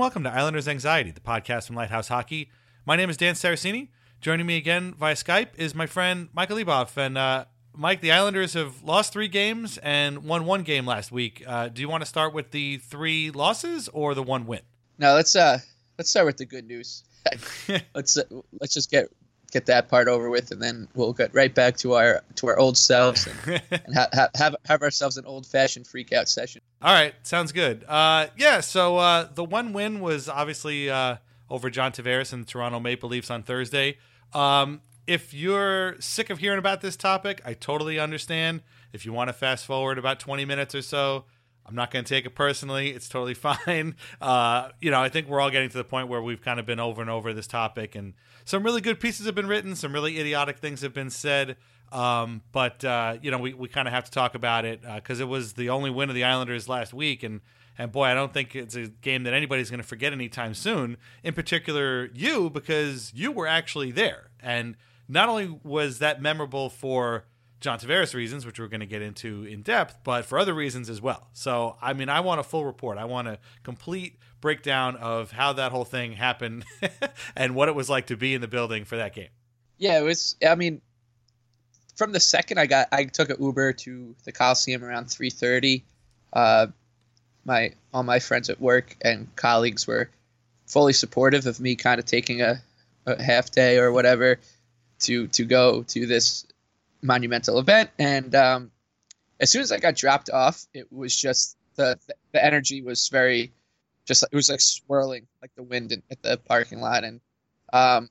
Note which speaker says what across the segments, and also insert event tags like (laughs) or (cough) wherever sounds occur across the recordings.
Speaker 1: Welcome to Islanders Anxiety, the podcast from Lighthouse Hockey. My name is Dan Saraceni. Joining me again via Skype is my friend Michael Leboff. And uh, Mike, the Islanders have lost three games and won one game last week. Uh, do you want to start with the three losses or the one win?
Speaker 2: No, let's uh let's start with the good news. (laughs) let's uh, let's just get get that part over with, and then we'll get right back to our to our old selves and, (laughs) and ha- ha- have have ourselves an old fashioned freak out session.
Speaker 1: All right, sounds good. Uh, yeah, so uh, the one win was obviously uh, over John Tavares and the Toronto Maple Leafs on Thursday. Um, if you're sick of hearing about this topic, I totally understand. If you want to fast forward about 20 minutes or so, I'm not going to take it personally. It's totally (laughs) fine. Uh, you know, I think we're all getting to the point where we've kind of been over and over this topic, and some really good pieces have been written, some really idiotic things have been said. Um, but uh, you know, we, we kind of have to talk about it because it was the only win of the Islanders last week, and and boy, I don't think it's a game that anybody's going to forget anytime soon. In particular, you because you were actually there, and not only was that memorable for John Tavares reasons, which we're going to get into in depth, but for other reasons as well. So, I mean, I want a full report. I want a complete breakdown of how that whole thing happened (laughs) and what it was like to be in the building for that game.
Speaker 2: Yeah, it was. I mean, from the second I got, I took an Uber to the Coliseum around three thirty. Uh, my all my friends at work and colleagues were fully supportive of me, kind of taking a, a half day or whatever to to go to this monumental event. And um, as soon as I got dropped off, it was just the the energy was very just it was like swirling like the wind in, at the parking lot and um,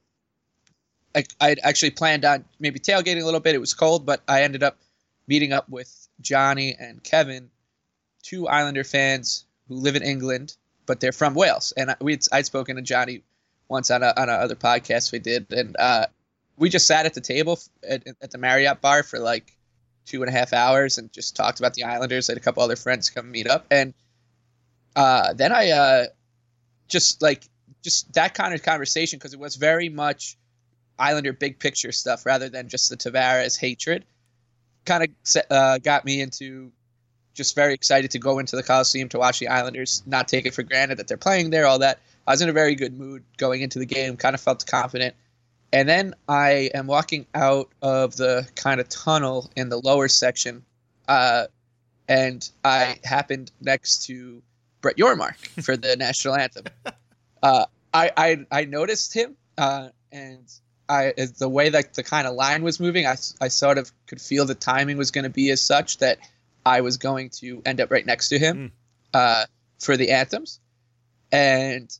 Speaker 2: I I'd actually planned on maybe tailgating a little bit. It was cold, but I ended up meeting up with Johnny and Kevin, two Islander fans who live in England, but they're from Wales. And we I'd spoken to Johnny once on a on a other podcast we did, and uh, we just sat at the table at, at the Marriott bar for like two and a half hours and just talked about the Islanders. I had a couple other friends come meet up, and uh, then I uh, just like just that kind of conversation because it was very much Islander big picture stuff rather than just the Tavares hatred. Kind of uh, got me into just very excited to go into the Coliseum to watch the Islanders, not take it for granted that they're playing there, all that. I was in a very good mood going into the game, kind of felt confident. And then I am walking out of the kind of tunnel in the lower section, uh, and I happened next to Brett Yormark for the (laughs) national anthem. Uh, I, I I noticed him, uh, and I the way that the kind of line was moving, I, I sort of could feel the timing was going to be as such that I was going to end up right next to him uh, for the anthems, and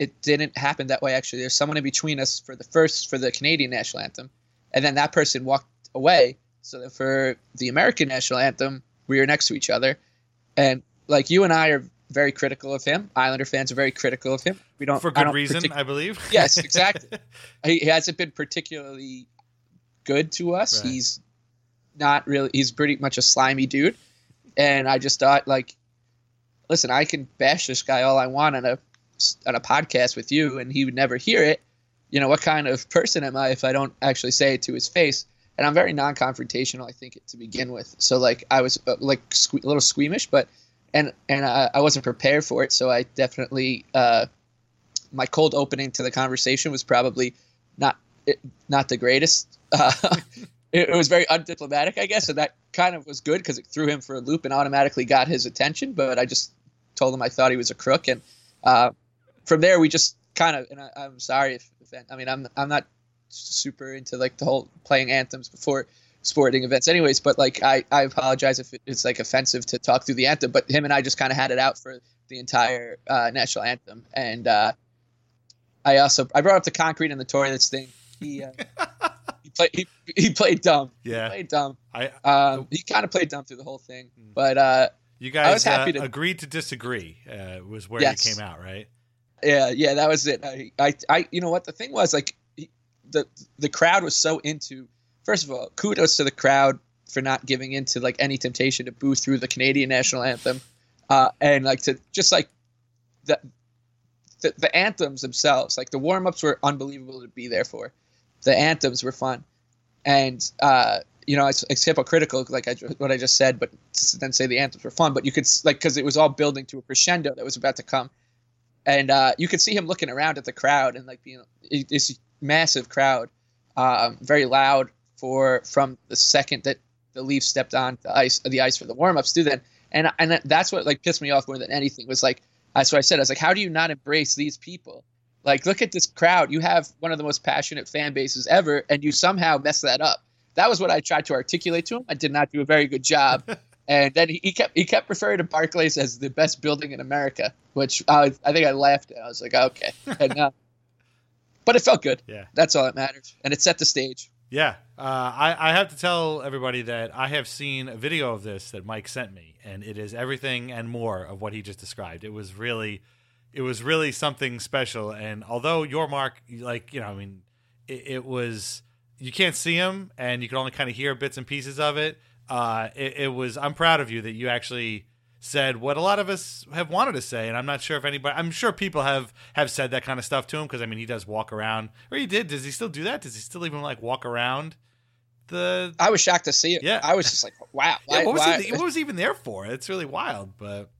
Speaker 2: it didn't happen that way. Actually, there's someone in between us for the first for the Canadian national anthem, and then that person walked away. So that for the American national anthem, we were next to each other, and like you and I are very critical of him. Islander fans are very critical of him. We don't
Speaker 1: For
Speaker 2: I
Speaker 1: good
Speaker 2: don't
Speaker 1: reason,
Speaker 2: partic-
Speaker 1: I believe. (laughs)
Speaker 2: yes, exactly. (laughs) he, he hasn't been particularly good to us.
Speaker 1: Right.
Speaker 2: He's not really. He's pretty much a slimy dude, and I just thought like, listen, I can bash this guy all I want on a on a podcast with you, and he would never hear it. You know what kind of person am I if I don't actually say it to his face? And I'm very non-confrontational, I think, to begin with. So like I was uh, like sque- a little squeamish, but and and I, I wasn't prepared for it. So I definitely uh, my cold opening to the conversation was probably not not the greatest. (laughs) Uh, it, it was very undiplomatic, I guess, and that kind of was good because it threw him for a loop and automatically got his attention. But I just told him I thought he was a crook, and uh, from there we just kind of. And I, I'm sorry if, if I mean I'm I'm not super into like the whole playing anthems before sporting events anyways but like i i apologize if it's like offensive to talk through the anthem but him and i just kind of had it out for the entire uh, national anthem and uh i also i brought up the concrete and the toilets thing he uh, (laughs) he played he, he played dumb
Speaker 1: Yeah.
Speaker 2: he played dumb
Speaker 1: I
Speaker 2: um he kind of played dumb through the whole thing but uh
Speaker 1: you
Speaker 2: I was
Speaker 1: guys
Speaker 2: happy
Speaker 1: uh,
Speaker 2: to-
Speaker 1: agreed to disagree. Uh, was where
Speaker 2: Yes.
Speaker 1: you came out, right?
Speaker 2: Yeah, yeah, that was it. I, I, I you know what the thing was like, he- the the crowd was so into. First of all, kudos to the crowd for not giving in to like any temptation to boo through the Canadian national anthem, uh, and like to just like the, the the anthems themselves. Like the warm ups were unbelievable to be there for. The anthems were fun, and uh, you know it's, it's hypocritical like I, what I just said, but then say the anthems were fun. But you could like because it was all building to a crescendo that was about to come and uh, you could see him looking around at the crowd and like being this massive crowd, um, very loud for from the second that the Leafs stepped on the ice the ice for the warmups to then, and and that's what like pissed me off more than anything was like that's what I said. I was like how do you not embrace these people? Like look at this crowd. You have one of the most passionate fan bases ever and you somehow mess that up. That was what I tried to articulate to him. I did not do a very good job (laughs) and then he, he kept he kept referring to Barclays as the best building in America, which uh, I think I laughed at. I was like, okay, (laughs) and, uh, but it felt good.
Speaker 1: Yeah.
Speaker 2: That's all that matters, and it set the stage.
Speaker 1: Yeah, uh, I, I have to tell everybody that I have seen a video of this that Mike sent me, and it is everything and more of what he just described. It was really, it was really something special. And although Yormark, like you know, I mean, it, it was you can't see him, and you can only kind of hear bits and pieces of it. Uh, it, it was. I'm proud of you that you actually said what a lot of us have wanted to say, and I'm not sure if anybody. I'm sure people have have said that kind of stuff to him because I mean he does walk around, or he did. Does he still do that? Does he still even like walk around the?
Speaker 2: I was shocked to see it.
Speaker 1: Yeah.
Speaker 2: I was just like, wow. (laughs)
Speaker 1: Yeah, what was
Speaker 2: why-
Speaker 1: he? What was he even there for? It's really wild, but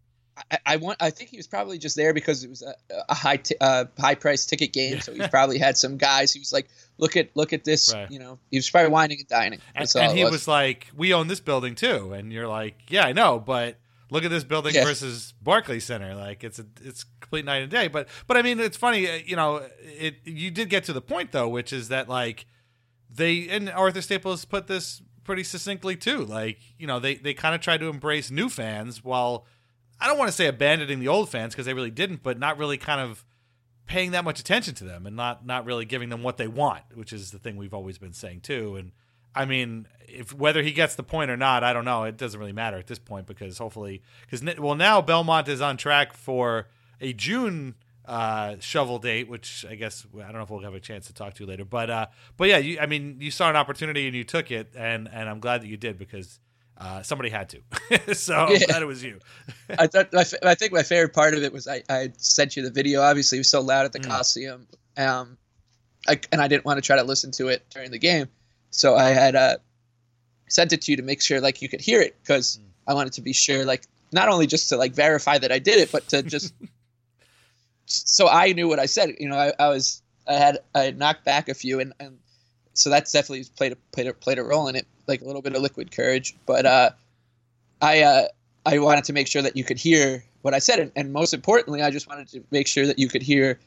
Speaker 2: I, I want. I think he was probably just there because it was a, a high t- uh, high price ticket game. So he probably had some guys. He was like, look at look at this.
Speaker 1: Right.
Speaker 2: You know, he was probably wining and dining.
Speaker 1: and,
Speaker 2: That's all
Speaker 1: and he
Speaker 2: was.
Speaker 1: was like, "We own this building too," and you're like, "Yeah, I know, but." Look at this building
Speaker 2: Yeah.
Speaker 1: versus Barclays Center. Like it's a it's complete night and day. But but I mean it's funny. uh, You know, it you did get to the point though, which is that like they and Arthur Staples put this pretty succinctly too. Like you know they they kind of tried to embrace new fans while I don't want to say abandoning the old fans because they really didn't, but not really kind of paying that much attention to them and not not really giving them what they want, which is the thing we've always been saying too. And I mean, if whether he gets the point or not, I don't know. It doesn't really matter at this point because hopefully, because well now Belmont is on track for a June uh, shovel date, which I guess I don't know if we'll have a chance to talk to you later. But uh, but yeah, you, I mean, you saw an opportunity and you took it, and and I'm glad that you did because. Uh, somebody had to, (laughs) so I'm glad it was you. (laughs)
Speaker 2: I, thought, my, I think my favorite part of it was I, I sent you the video. Obviously, it was so loud at the
Speaker 1: Mm.
Speaker 2: Coliseum, um, I, and I didn't want to try to listen to it during the game, so I had uh, sent it to you to make sure like you could hear it because I wanted to be sure, like not only just to like verify that I did it, but to (laughs) just so I knew what I said. You know, I, I was I had I had knocked back a few, and, and so that's definitely played a played a played a role in it, like a little bit of liquid courage. But uh, I uh, I wanted to make sure that you could hear what I said, and, and most importantly, I just wanted to make sure that you could hear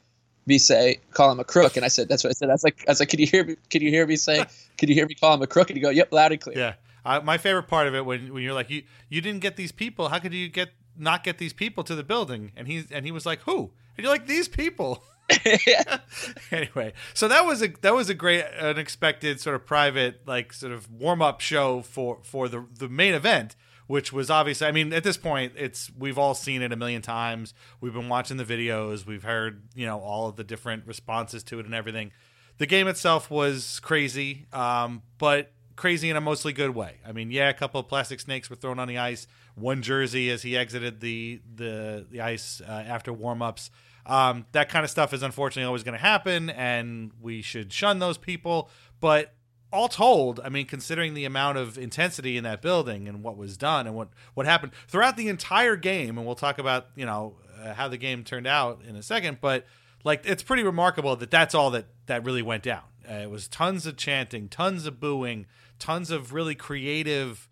Speaker 2: me say call him a crook, and I said that's what I said. I was like I was like, can you hear me? Can you hear me say? (laughs) Can you hear me call him a crook? And you go, yep, loud and clear.
Speaker 1: Yeah. Uh, my favorite part of it when when you're like you you didn't get these people. How could you get not get these people to the building? And he and he was like, who? And you're like these people. (laughs) anyway, so that was a that was a great unexpected sort of private like sort of warm up show for for the the main event, which was obviously I mean at this point it's we've all seen it a million times. We've been watching the videos, we've heard you know all of the different responses to it and everything. The game itself was crazy, um, but crazy in a mostly good way. I mean, yeah, a couple of plastic snakes were thrown on the ice. One jersey as he exited the the the ice uh, after warm ups. Um, that kind of stuff is unfortunately always going to happen, and we should shun those people. But all told, I mean, considering the amount of intensity in that building and what was done and what what happened throughout the entire game, and we'll talk about you know uh, how the game turned out in a second, but like it's pretty remarkable that that's all that that really went down. Uh, it was tons of chanting, tons of booing, tons of really creative,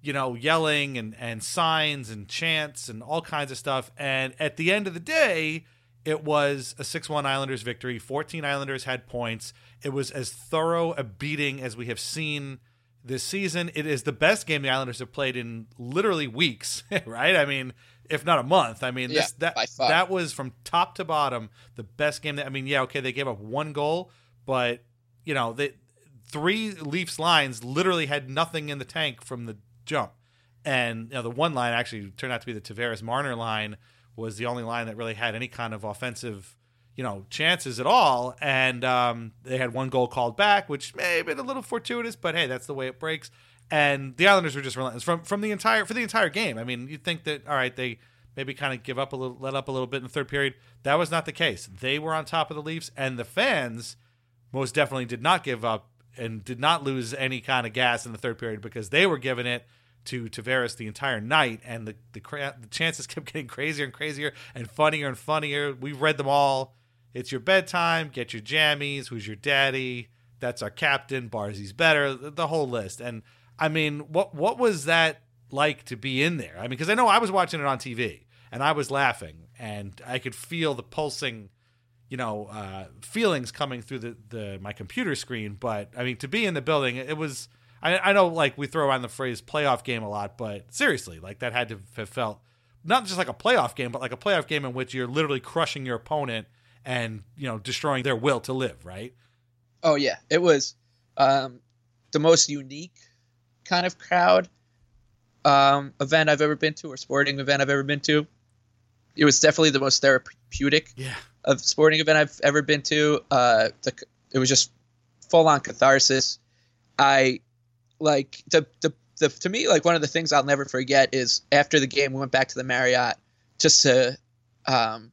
Speaker 1: you know, yelling and and signs and chants and all kinds of stuff. And at the end of the day, it was a 6 1 Islanders victory. 14 Islanders had points. It was as thorough a beating as we have seen this season. It is the best game the Islanders have played in literally weeks, (laughs) right? I mean, if not a month. I mean,
Speaker 2: Yeah,
Speaker 1: this, that that was from top to bottom the best game. That I mean, yeah, okay, they gave up one goal, but you know, they three Leafs lines literally had nothing in the tank from the jump, and you know, the one line actually turned out to be the Tavares Marner line was the only line that really had any kind of offensive. You know, chances at all, and um, they had one goal called back, which may have been a little fortuitous, but hey, that's the way it breaks and the Islanders were just relentless from from the entire for the entire game. I mean, you'd think that all right, they maybe kind of give up a little, let up a little bit in the third period. That was not the case. They were on top of the Leafs, and the fans most definitely did not give up and did not lose any kind of gas in the third period because they were giving it to Tavares the entire night, and the the, cra- the chances (laughs) kept getting crazier and crazier and funnier and funnier. We've read them all. It's your bedtime. Get your jammies. Who's your daddy? That's our captain. Barzy's better. The, whole list. And I mean, what what was that like to be in there? I mean, because I know I was watching it on TV and I was laughing and I could feel the pulsing, you know, uh, feelings coming through the, the my computer screen. But I mean, to be in the building, it was. I, I know, like we throw around the phrase playoff game a lot, but seriously, like that had to have felt not just like a playoff game, but like a playoff game in which you're literally crushing your opponent and you know destroying their will to live. Right?
Speaker 2: Oh yeah, it was um, the most unique kind of crowd um, event I've ever been to, or sporting event I've ever been to. It was definitely the most therapeutic
Speaker 1: Yeah.
Speaker 2: of sporting event I've ever been to. Uh, the, it was just full on catharsis. I like the, the the to me like one of the things I'll never forget is after the game we went back to the Marriott just to um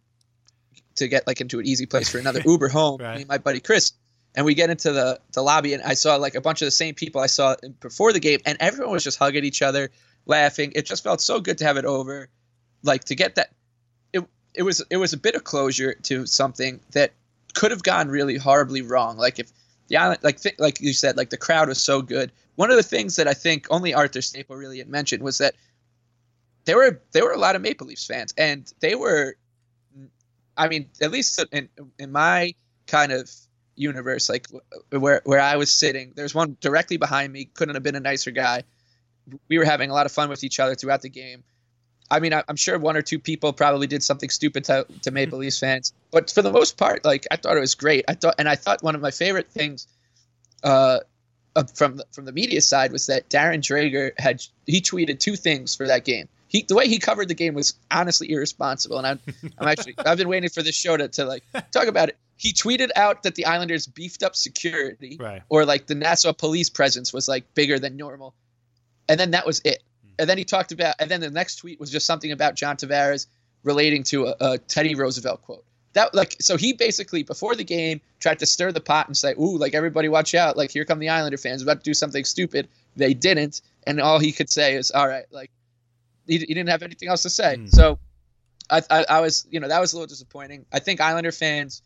Speaker 2: to get like into an easy place for another (laughs) Uber home.
Speaker 1: Right.
Speaker 2: Me and my buddy Chris, and we get into the the lobby and I saw like a bunch of the same people I saw before the game, and everyone was just hugging each other, laughing. It just felt so good to have it over, like to get that. It it was it was a bit of closure to something that could have gone really horribly wrong. Like if the island, like like you said, like the crowd was so good. One of the things that I think only Arthur Staple really had mentioned was that there were there were a lot of Maple Leafs fans, and they were, I mean, at least in in my kind of universe, like where where I was sitting, there's one directly behind me. Couldn't have been a nicer guy. We were having a lot of fun with each other throughout the game. I mean, I'm sure one or two people probably did something stupid to, to Maple Leafs fans, but for the most part, like I thought it was great. I thought, and I thought one of my favorite things, uh, uh, from the, from the media side was that Darren Dreger had he tweeted two things for that game. He the way he covered the game was honestly irresponsible, and I'm I'm actually I've been waiting for this show to, to like talk about it. He tweeted out that the Islanders beefed up security,
Speaker 1: Right.
Speaker 2: or like the Nassau police presence was like bigger than normal, and then that was it. And then he talked about, and then the next tweet was just something about John Tavares relating to a, a Teddy Roosevelt quote. That like so he basically before the game tried to stir the pot and say, "Ooh, like everybody watch out! Like here come the Islander fans about to do something stupid." They didn't, and all he could say is, "All right, like he, he didn't have anything else to say. Hmm. So I, I I was you know that was a little disappointing. I think Islander fans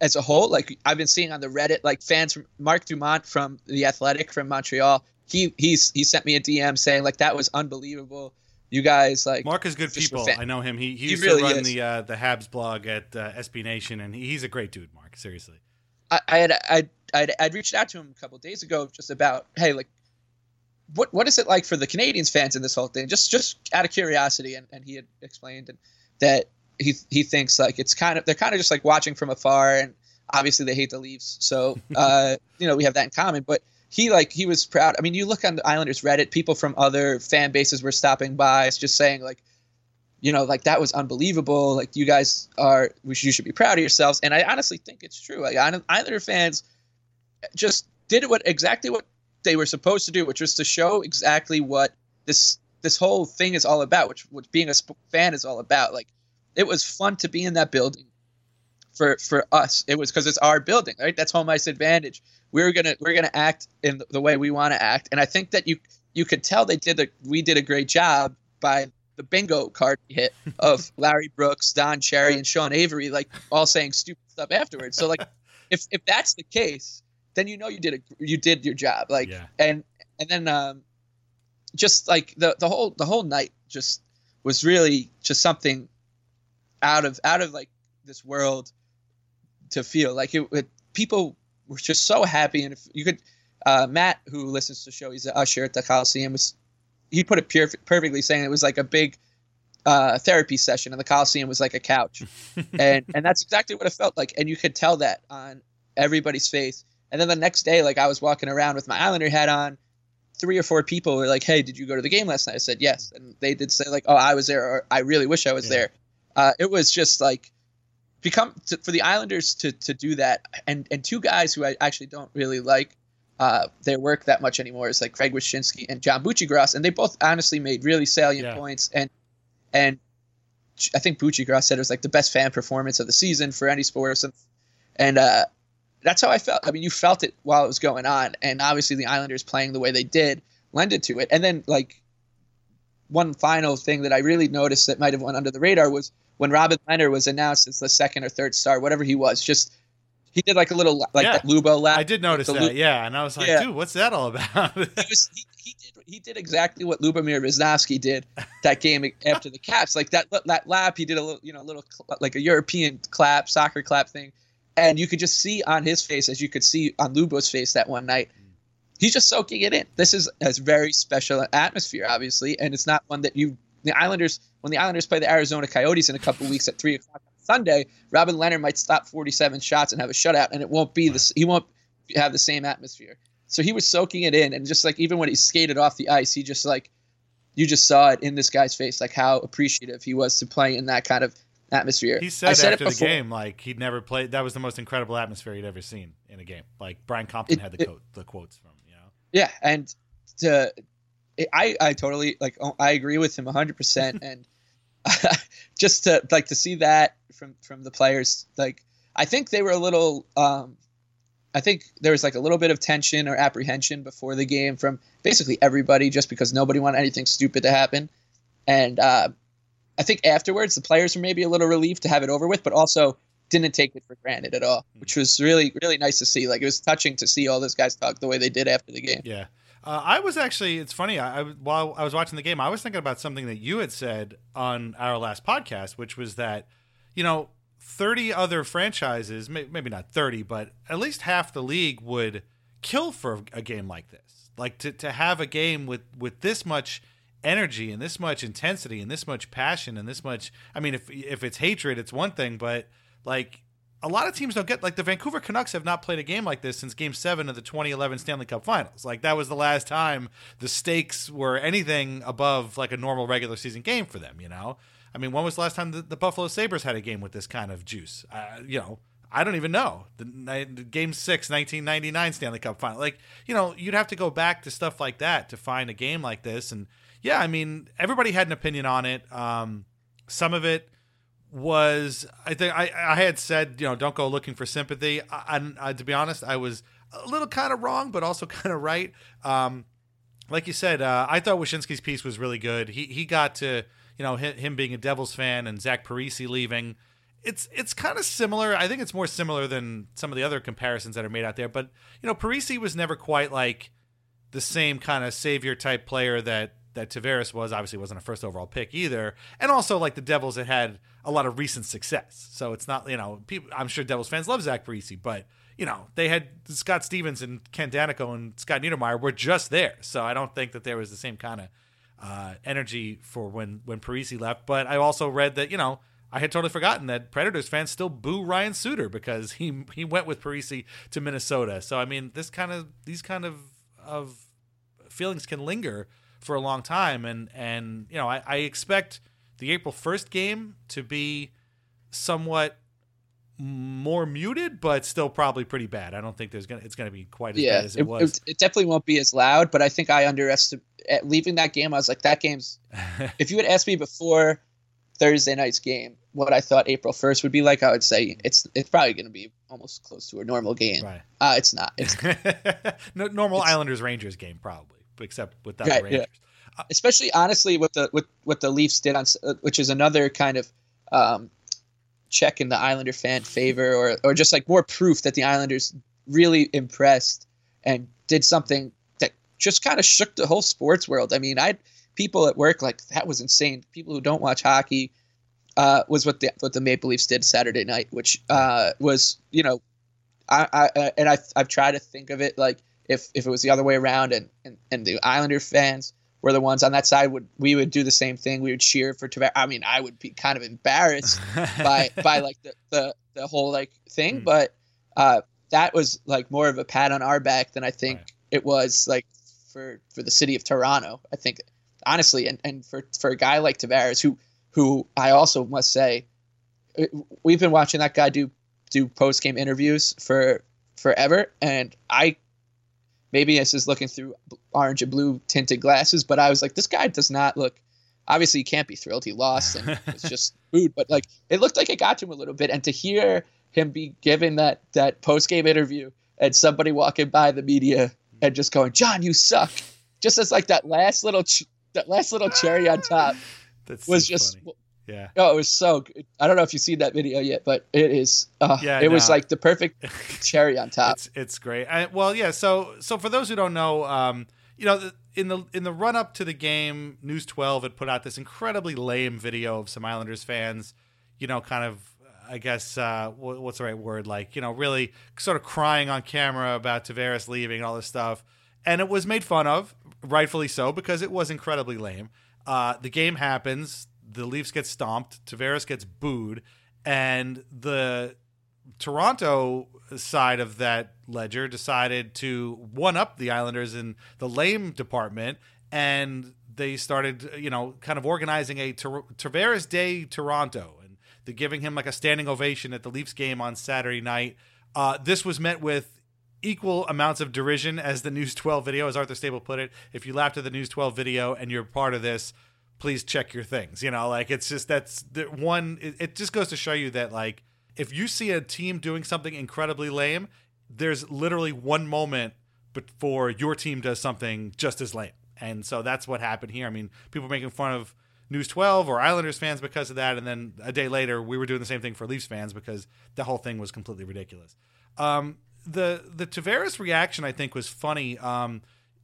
Speaker 2: as a whole, like I've been seeing on the Reddit, like fans from Marc Dumont from the Athletic from Montreal, he he's he sent me a DM saying like that was unbelievable. You guys like
Speaker 1: Marc is good people. I know him. He, he
Speaker 2: He
Speaker 1: used
Speaker 2: really
Speaker 1: to run
Speaker 2: is.
Speaker 1: the uh, the Habs blog at uh, SB Nation, and he's a great dude. Marc, seriously.
Speaker 2: I, I had I I'd, I'd reached out to him a couple days ago just about hey like what what is it like for the Canadiens fans in this whole thing just just out of curiosity and, and he had explained and that he he thinks like it's kind of they're kind of just like watching from afar and obviously they hate the Leafs so (laughs) uh you know we have that in common but he like he was proud I mean you look on the Islanders Reddit people from other fan bases were stopping by it's just saying like you know, like that was unbelievable. Like you guys are, you should be proud of yourselves. And I honestly think it's true. Like Island- Islander fans just did what exactly what they were supposed to do, which was to show exactly what this this whole thing is all about, which what being a fan is all about. Like it was fun to be in that building for for us. It was because it's our building, right? That's home ice advantage. We're gonna we're gonna act in the way we want to act, and I think that you you could tell they did a we did a great job by the bingo card hit of (laughs) Larry Brooks, Don Cherry, and Sean Avery, like all saying stupid stuff afterwards. So like, (laughs) if if that's the case, then you know you did a you did your job. Like,
Speaker 1: Yeah.
Speaker 2: and and then um, just like the the whole the whole night just was really just something out of out of like this world to feel. Like it, it people were just so happy and if you could uh, Matt who listens to the show he's an usher at the Coliseum was he put it pure, perfectly saying it was like a big uh, therapy session and the Coliseum was like a couch. (laughs) And and that's exactly what it felt like and you could tell that on everybody's face. And then the next day like I was walking around with my Islander hat on. Three or four people were like hey did you go to the game last night? I said yes. And they did say like oh I was there or I really wish I was
Speaker 1: Yeah.
Speaker 2: there. Uh, it was just like become to, for the Islanders to to do that, and and two guys who I actually don't really like uh, their work that much anymore is like Greg Wyshynski and John Buccigross, and they both honestly made really salient
Speaker 1: Yeah.
Speaker 2: points, and and I think Buccigross said it was like the best fan performance of the season for any sport, and, and uh, that's how I felt. I mean, you felt it while it was going on, and obviously the Islanders playing the way they did lended to it, and then like one final thing that I really noticed that might have went under the radar was when Robin Lehner was announced as the second or third star, whatever he was. Just he did like a little like
Speaker 1: Yeah.
Speaker 2: that Lubo lap.
Speaker 1: I did notice that,
Speaker 2: Lu-
Speaker 1: yeah, and I was like,
Speaker 2: Yeah.
Speaker 1: dude, what's that all about?
Speaker 2: he was he, he did he did exactly what Lubomir Visnovsky did that game (laughs) after the Caps. Like that that lap, he did a little you know a little like a European clap, soccer clap thing, and you could just see on his face as you could see on Lubo's face that one night. He's just soaking it in. This is a very special atmosphere, obviously, and it's not one that you the Islanders when the Islanders play the Arizona Coyotes in a couple weeks at three o'clock on Sunday. Robin Lehner might stop forty-seven shots and have a shutout, and it won't be this. He won't have the same atmosphere. So he was soaking it in, and just like even when he skated off the ice, he just like you just saw it in this guy's face, like how appreciative he was to play in that kind of atmosphere.
Speaker 1: He
Speaker 2: I
Speaker 1: said,
Speaker 2: said
Speaker 1: after the game, like he'd never played. That was the most incredible atmosphere he'd ever seen in a game. Like Brian Compton
Speaker 2: It-
Speaker 1: had the
Speaker 2: it-
Speaker 1: quote, the quotes from. You know,
Speaker 2: Yeah, and to I I totally like oh, I agree with him 100% and (laughs) just to like to see that from from the players like I think they were a little um I think there was like a little bit of tension or apprehension before the game from basically everybody just because nobody wanted anything stupid to happen. And uh I think afterwards the players were maybe a little relieved to have it over with but also didn't take it for granted at all which was really really nice to see. Like it was touching to see all those guys talk the way they did after the game.
Speaker 1: Yeah. Uh, I was actually. It's funny. I, I while I was watching the game, I was thinking about something that you had said on our last podcast, which was that you know, thirty other franchises, may, maybe not thirty, but at least half the league would kill for a game like this. Like to to have a game with with this much energy and this much intensity and this much passion and this much. I mean, if if it's hatred, it's one thing, but like a lot of teams don't get like the Vancouver Canucks have not played a game like this since game 7 of the 2011 Stanley Cup Finals. Like that was the last time the stakes were anything above like a normal regular season game for them, you know? I mean, when was the last time the, the Buffalo Sabres had a game with this kind of juice? Uh, you know, I don't even know. The, the game 6 1999 Stanley Cup Final. Like, you know, you'd have to go back to stuff like that to find a game like this and yeah, I mean, everybody had an opinion on it. Um some of it was I think I, I had said you know don't go looking for sympathy. I, I, I- to be honest, I was a little kind of wrong, but also (laughs) kind of right. Um, like you said, uh, I thought Wyshynski's piece was really good. He he got to you know him, him being a Devils fan and Zach Parise leaving. It's it's kind of similar. I think it's more similar than some of the other comparisons that are made out there. But you know, Parise was never quite like the same kind of savior type player that that Tavares was. Obviously, wasn't a first overall pick either, and also like the Devils had had a lot of recent success. So it's not you know people. I'm sure Devils fans love Zach Parise, but you know they had Scott Stevens and Ken Daneyko and Scott Niedermayer were just there. So I don't think that there was the same kind of uh, energy for when when Parise left. But I also read that you know. I had totally forgotten that Predators fans still boo Ryan Suter because he he went with Parise to Minnesota. So I mean, this kind of these kind of of feelings can linger for a long time, and and you know I, I expect the April first game to be somewhat more muted, but still probably pretty bad. I don't think there's gonna it's gonna be quite as
Speaker 2: yeah,
Speaker 1: bad as it,
Speaker 2: it,
Speaker 1: was.
Speaker 2: it, it definitely won't be as loud, but I think I underestimated leaving that game. I was like, that game's. (laughs) if you had asked me before Thursday night's game what I thought April first would be like, I would say it's it's probably going to be almost close to a normal game.
Speaker 1: Right.
Speaker 2: Uh, it's not. It's (laughs)
Speaker 1: no, normal
Speaker 2: It's-
Speaker 1: Islanders Rangers game probably, except without
Speaker 2: Right,
Speaker 1: the
Speaker 2: yeah. Especially honestly with the with what the Leafs did on, which is another kind of um, check in the Islander fan favor, or or just like more proof that the Islanders really impressed and did something that just kind of shook the whole sports world. I mean, I people at work like that was insane. People who don't watch hockey uh, was what the what the Maple Leafs did Saturday night, which uh, was you know, I, I and I I've tried to think of it like if if it was the other way around and and, and the Islander fans were the ones on that side would we would do the same thing. We would cheer for Tavares. I mean, I would be kind of embarrassed (laughs) by by like the the, the whole like thing,
Speaker 1: Mm.
Speaker 2: but uh, that was like more of a pat on our back than I think
Speaker 1: Right.
Speaker 2: it was like for for the city of Toronto. I think honestly, and and for for a guy like Tavares who who I also must say uh, we've been watching that guy do do post game interviews for forever, and I maybe this is looking through orange and blue tinted glasses, but I was like, this guy does not look. Obviously, he can't be thrilled. He lost and (laughs) it's just food, but like it looked like it got to him a little bit. And to hear him be given that that post game interview and somebody walking by the media and just going, "John, you suck," just as like that last little ch- that last little cherry on top (laughs)
Speaker 1: That's
Speaker 2: was
Speaker 1: so
Speaker 2: just
Speaker 1: funny. Yeah.
Speaker 2: Oh, it was so good. I don't know if you've seen that video yet, but it is. Uh,
Speaker 1: Yeah,
Speaker 2: it was like the perfect (laughs) cherry on top.
Speaker 1: It's it's great. I, well, yeah. So so for those who don't know, um, you know, in the in the run up to the game, News Twelve had put out this incredibly lame video of some Islanders fans, you know, kind of. I guess uh, what's the right word? Like you know, really sort of crying on camera about Tavares leaving and all this stuff, and it was made fun of, rightfully so, because it was incredibly lame. Uh, the game happens, the Leafs get stomped, Tavares gets booed, and the Toronto side of that ledger decided to one up the Islanders in the lame department, and they started, you know, kind of organizing a Tor- Tavares Day Toronto, and they're giving him like a standing ovation at the Leafs game on Saturday night. Uh, this was met with equal amounts of derision as the News 12 video, as Arthur Staple put it. If you laughed at the News 12 video and you're part of this, please check your things. You know, like it's just that's the one. It, it just goes to show you that like if you see a team doing something incredibly lame, there's literally one moment before your team does something just as lame. And so that's what happened here. I mean, people making fun of News 12 or Islanders fans because of that. And then a day later, we were doing the same thing for Leafs fans because the whole thing was completely ridiculous. Um, the the Tavares reaction, I think, was funny. Um,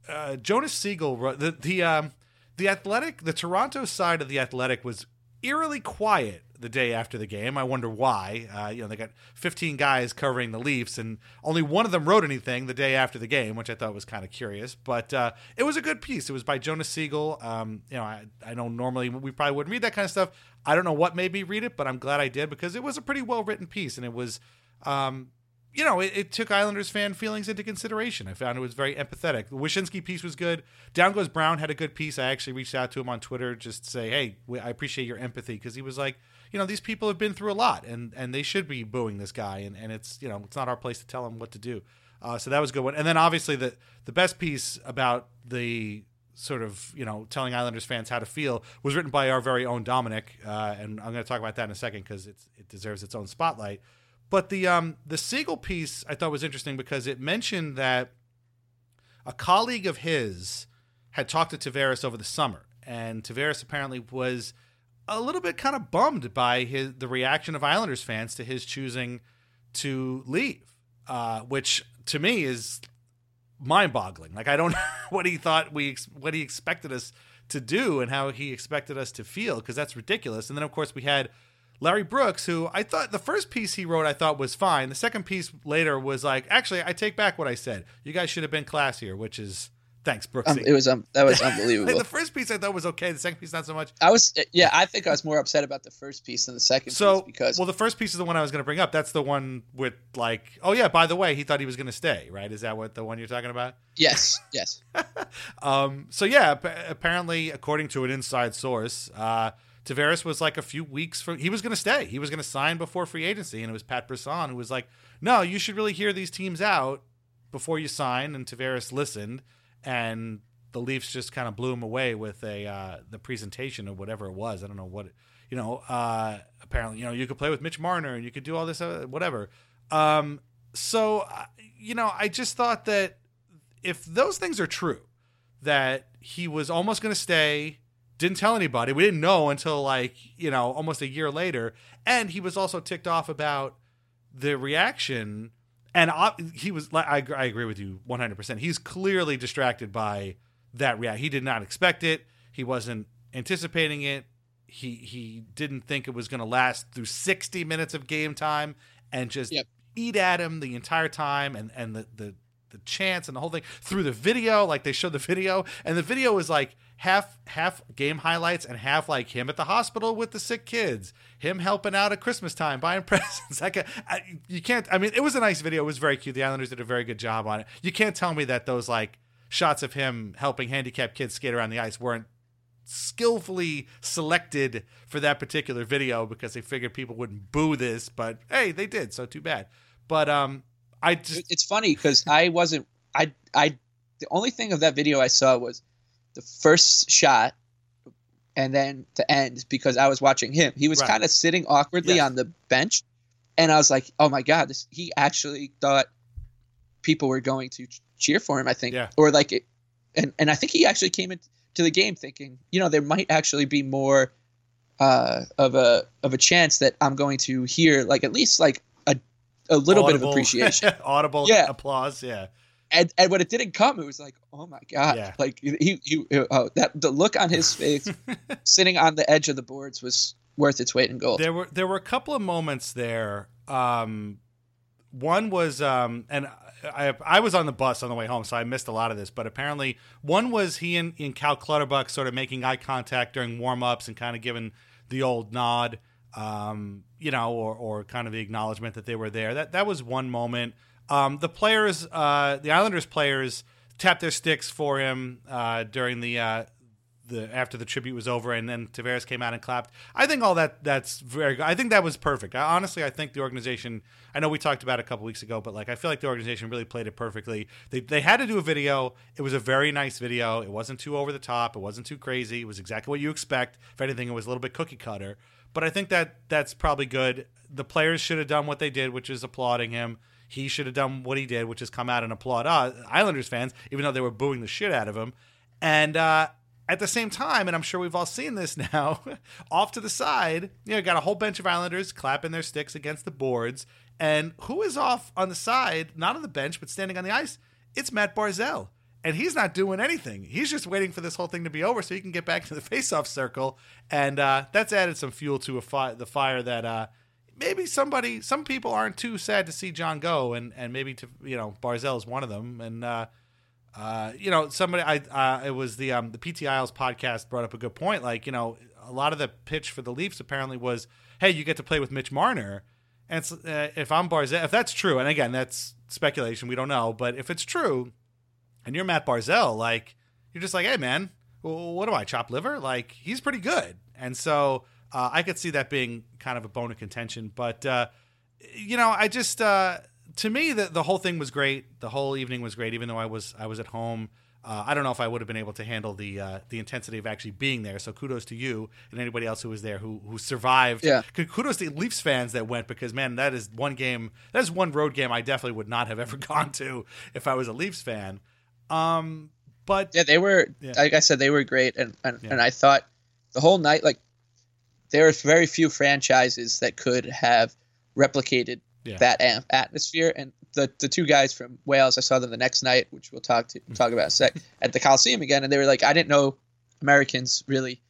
Speaker 1: uh, Jonas Siegel, the the um, the Athletic, the Toronto side of the Athletic was eerily quiet the day after the game. I wonder why. Uh, you know, they got 15 guys covering the Leafs, and only one of them wrote anything the day after the game, which I thought was kind of curious. But uh, it was a good piece. It was by Jonas Siegel. Um, you know, I, I know normally we probably wouldn't read that kind of stuff. I don't know what made me read it, but I'm glad I did because it was a pretty well written piece, and it was. Um, you know, it, it took Islanders fan feelings into consideration. I found it was very empathetic. The Wyshynski piece was good. Down Goes Brown had a good piece. I actually reached out to him on Twitter just to say, hey, I appreciate your empathy because he was like, you know, these people have been through a lot and, and they should be booing this guy. And, and it's, you know, it's not our place to tell them what to do. Uh, so that was a good one. And then obviously the, the best piece about the sort of, you know, telling Islanders fans how to feel was written by our very own Dominic. Uh, and I'm going to talk about that in a second because it deserves its own spotlight. But the um the Siegel piece I thought was interesting because it mentioned that a colleague of his had talked to Tavares over the summer, and Tavares apparently was a little bit kind of bummed by his the reaction of Islanders fans to his choosing to leave, uh, which to me is mind-boggling. Like I don't (laughs) know what he thought we what he expected us to do and how he expected us to feel because that's ridiculous. And then of course we had Larry Brooks, who I thought the first piece he wrote I thought was fine. The second piece later was like, actually, I take back what I said. You guys should have been classier, which is thanks, Brooks.
Speaker 2: Um, it was um, that was (laughs) unbelievable.
Speaker 1: the first piece I thought was okay. The second piece not so much.
Speaker 2: I was yeah, I think I was more upset about the first piece than the second
Speaker 1: So
Speaker 2: piece because
Speaker 1: well, the first piece is the one I was going to bring up. That's the one with like, oh yeah, by the way, he thought he was going to stay. Right? Is that what the one you're talking about?
Speaker 2: yes, (laughs) yes.
Speaker 1: Um, so yeah, apparently, according to an inside source, uh, Tavares was like a few weeks from he was going to stay. He was going to sign before free agency, and it was Pat Brisson who was like, "No, you should really hear these teams out before you sign." And Tavares listened, and the Leafs just kind of blew him away with a uh, the presentation of whatever it was. I don't know what you know. Uh, apparently, you know, you could play with Mitch Marner and you could do all this, uh, whatever. Um, so, uh, you know, I just thought that if those things are true, that he was almost going to stay, didn't tell anybody. We didn't know until like, you know, almost a year later. And he was also ticked off about the reaction. And he was, I, I agree with you 100%. He's clearly distracted by that react. He did not expect it. He wasn't anticipating it. He he didn't think it was going to last through 60 minutes of game time and just
Speaker 2: Yep.
Speaker 1: eat at him the entire time and and the the the chance and the whole thing through the video like they showed the video and the video was like half half game highlights and half like him at the hospital with the sick kids him helping out at christmas time (laughs) buying presents. Like you can't i mean it was a nice video. It was very cute. The islanders did a very good job on it. You can't tell me that those like shots of him helping handicapped kids skate around the ice weren't skillfully selected for that particular video because they figured people wouldn't boo this but hey they did so too bad. But um i just
Speaker 2: it's funny because I wasn't I I the only thing of that video I saw was the first shot and then the end because I was watching him. He was
Speaker 1: Right.
Speaker 2: kind of sitting awkwardly
Speaker 1: Yes.
Speaker 2: on the bench and I was like, "Oh my god, this he actually thought people were going to cheer for him, I think."
Speaker 1: Yeah.
Speaker 2: Or like it, and and I think he actually came into the game thinking, you know, there might actually be more uh, of a of a chance that I'm going to hear like at least like a a little bit of (laughs) appreciation.
Speaker 1: audible
Speaker 2: Yeah.
Speaker 1: applause yeah
Speaker 2: and and when it didn't come, it was like, oh my god!
Speaker 1: Yeah.
Speaker 2: Like he he oh, that the look on his face, (laughs) sitting on the edge of the boards, was worth its weight in gold.
Speaker 1: There were there were a couple of moments there. Um, one was, um, and I I was on the bus on the way home, so I missed a lot of this. But apparently, one was he and, and Cal Clutterbuck sort of making eye contact during warm ups and kind of giving the old nod, um, you know, or or kind of the acknowledgement that they were there. That that was one moment. Um, the players, uh, the Islanders players, tapped their sticks for him uh, during the uh, the after the tribute was over, and then Tavares came out and clapped. I think all that that's very good. I think that was perfect. I, honestly, I think the organization. I know we talked about a couple weeks ago, but like I feel like the organization really played it perfectly. They they had to do a video. It was a very nice video. It wasn't too over the top. It wasn't too crazy. It was exactly what you expect. If anything, it was a little bit cookie cutter. But I think that that's probably good. The players should have done what they did, which is applauding him. He should have done what he did, which is come out and applaud us, Islanders fans, even though they were booing the shit out of him. And uh, at the same time, and I'm sure we've all seen this (laughs) now, off to the side, you know, got a whole bunch of Islanders clapping their sticks against the boards. And who is off on the side, not on the bench, but standing on the ice? It's Matt Barzal. And he's not doing anything. He's just waiting for this whole thing to be over so he can get back (laughs) to the face-off circle. And uh, that's added some fuel to a fi- the fire that uh, maybe somebody, some people aren't too sad to see John go, and and maybe to you know Barzal is one of them. And uh, uh, you know, somebody I uh, it was the um, the PT Isles podcast brought up a good point. Like you know, a lot of the pitch for the Leafs apparently was, hey, you get to play with Mitch Marner. And uh, if I'm Barzal, if that's true, and again, that's speculation, we don't know, but if it's true, and you're Matt Barzal, like you're just like, hey man, what do I chop liver? Like he's pretty good, and so uh, I could see that being kind of a bone of contention. But uh, you know, I just uh, to me the the whole thing was great. The whole evening was great, even though I was I was at home. Uh, I don't know if I would have been able to handle the uh, the intensity of actually being there. So kudos to you and anybody else who was there who who survived.
Speaker 2: Yeah.
Speaker 1: Kudos to the Leafs fans that went because man, that is one game. That is one road game I definitely would not have (laughs) ever gone to if I was a Leafs fan. Um, But
Speaker 2: Yeah, they were.
Speaker 1: Yeah.
Speaker 2: Like I said, they were great, and and,
Speaker 1: Yeah.
Speaker 2: and I thought the whole night, like there were very few franchises that could have replicated
Speaker 1: Yeah.
Speaker 2: that am- atmosphere. And the the two guys from Wales, I saw them the next night, which we'll talk to talk about a sec, at the Coliseum again, and they were like, I didn't know Americans really,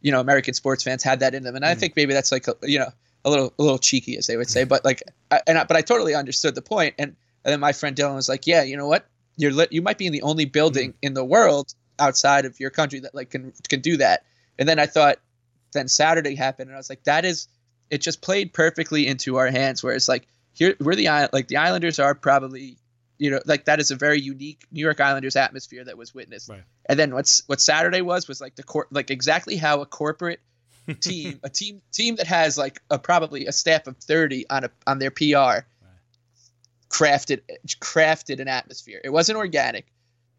Speaker 2: you know, American sports fans had that in them, and
Speaker 1: Mm.
Speaker 2: I think maybe that's like a, you know a little a little cheeky, as they would say, but like, I, and I, but I totally understood the point, and and then my friend Dylan was like, yeah, you know what, you're lit, you might be in the only building
Speaker 1: Mm.
Speaker 2: in the world outside of your country that like can can do that, and then I thought, then Saturday happened, and I was like, that is, it just played perfectly into our hands, where it's like here we're the like the Islanders are probably. You know, like that is a very unique New York Islanders atmosphere that was witnessed.
Speaker 1: Right.
Speaker 2: And then what's what Saturday was was like the cor- like exactly how a corporate (laughs) team, a team team that has like a probably a staff of 30 on a on their PR crafted crafted an atmosphere. It wasn't organic.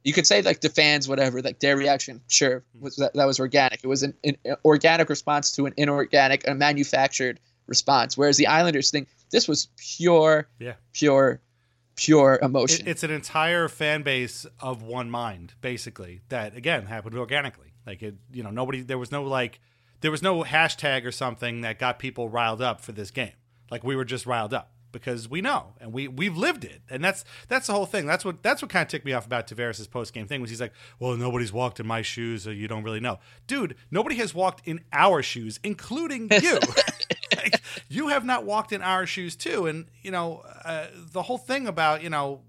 Speaker 2: You could say like the fans whatever, like their reaction, sure, hmm. was that, that was organic. It was an, an organic response to an inorganic a manufactured response. Whereas the Islanders thing, this was pure
Speaker 1: yeah.
Speaker 2: pure pure emotion.
Speaker 1: It, it's an entire fan base of one mind, basically. That again happened organically. Like it, you know, nobody. There was no like, there was no hashtag or something that got people riled up for this game. Like we were just riled up because we know and we we've lived it, and that's that's the whole thing. That's what that's what kind of ticked me off about Tavares' post game thing was he's like, well, nobody's walked in my shoes, so you don't really know, dude. Nobody has walked in our shoes, including (laughs) you. Like, you have not walked in our shoes too, and you know uh, the whole thing about you know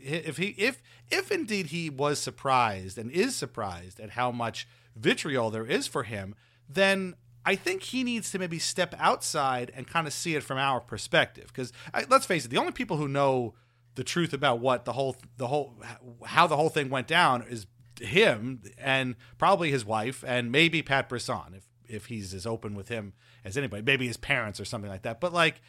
Speaker 1: if he if if indeed he was surprised and is surprised at how much vitriol there is for him, then I think he needs to maybe step outside and kind of see it from our perspective. Because let's face it, the only people who know the truth about what the whole the whole how the whole thing went down is him and probably his wife and maybe Pat Brisson if if he's as open with him as anybody, maybe his parents or something like that. But like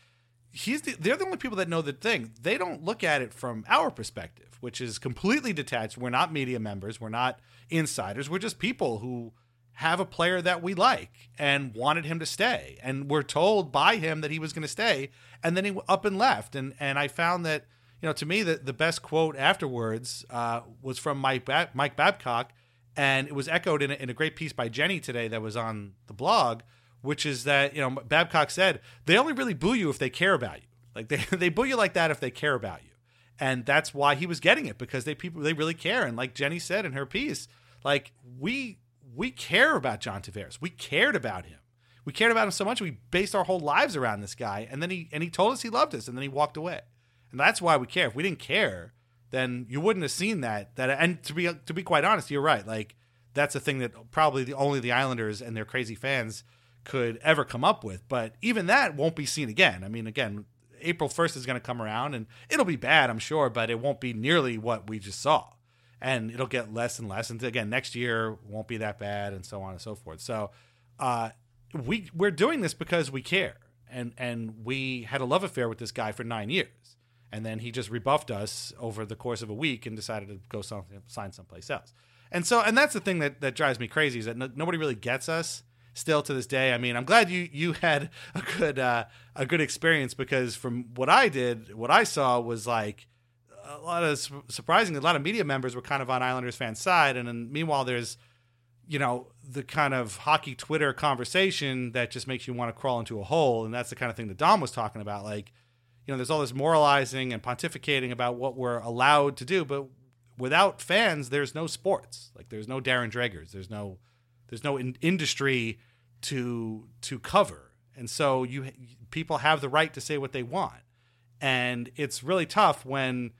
Speaker 1: he's the, they're the only people that know the thing. They don't look at it from our perspective, which is completely detached. We're not media members, we're not insiders. We're just people who have a player that we like and wanted him to stay, and we're told by him that he was going to stay, and then he up and left. And and I found that you know to me the the best quote afterwards uh, was from Mike ba- Mike Babcock, and it was echoed in a, in a great piece by Jenny today that was on the blog which is that you know Babcock said they only really boo you if they care about you. Like they (laughs) they boo you like that if they care about you, and that's why he was getting it because they people they really care. And like Jenny said in her piece, like we we care about John Tavares. We cared about him. We cared about him so much we based our whole lives around this guy. And then he and he told us he loved us, and then he walked away. And that's why we care. If we didn't care, then you wouldn't have seen that. That and to be to be quite honest, you're right. Like that's a thing that probably the, only the Islanders and their crazy fans could ever come up with. But even that won't be seen again. I mean, again, April 1st is going to come around and it'll be bad, I'm sure, but it won't be nearly what we just saw. And it'll get less and less. And again, next year won't be that bad and so on and so forth. So uh, we, we're doing this because we care. And, and we had a love affair with this guy for nine years. And then he just rebuffed us over the course of a week and decided to go some, sign someplace else. And so, and that's the thing that, that drives me crazy is that no, nobody really gets us still to this day. I mean, I'm glad you you had a good uh, a good experience because from what I did, what I saw was like a lot of surprisingly, a lot of media members were kind of on Islanders fans' side, and then meanwhile, there's you know the kind of hockey Twitter conversation that just makes you want to crawl into a hole, and that's the kind of thing that Dom was talking about. Like, you know, there's all this moralizing and pontificating about what we're allowed to do, but without fans, there's no sports. Like, there's no Darren Dregers. There's no there's no in- industry to to cover and so you people have the right to say what they want and it's really tough when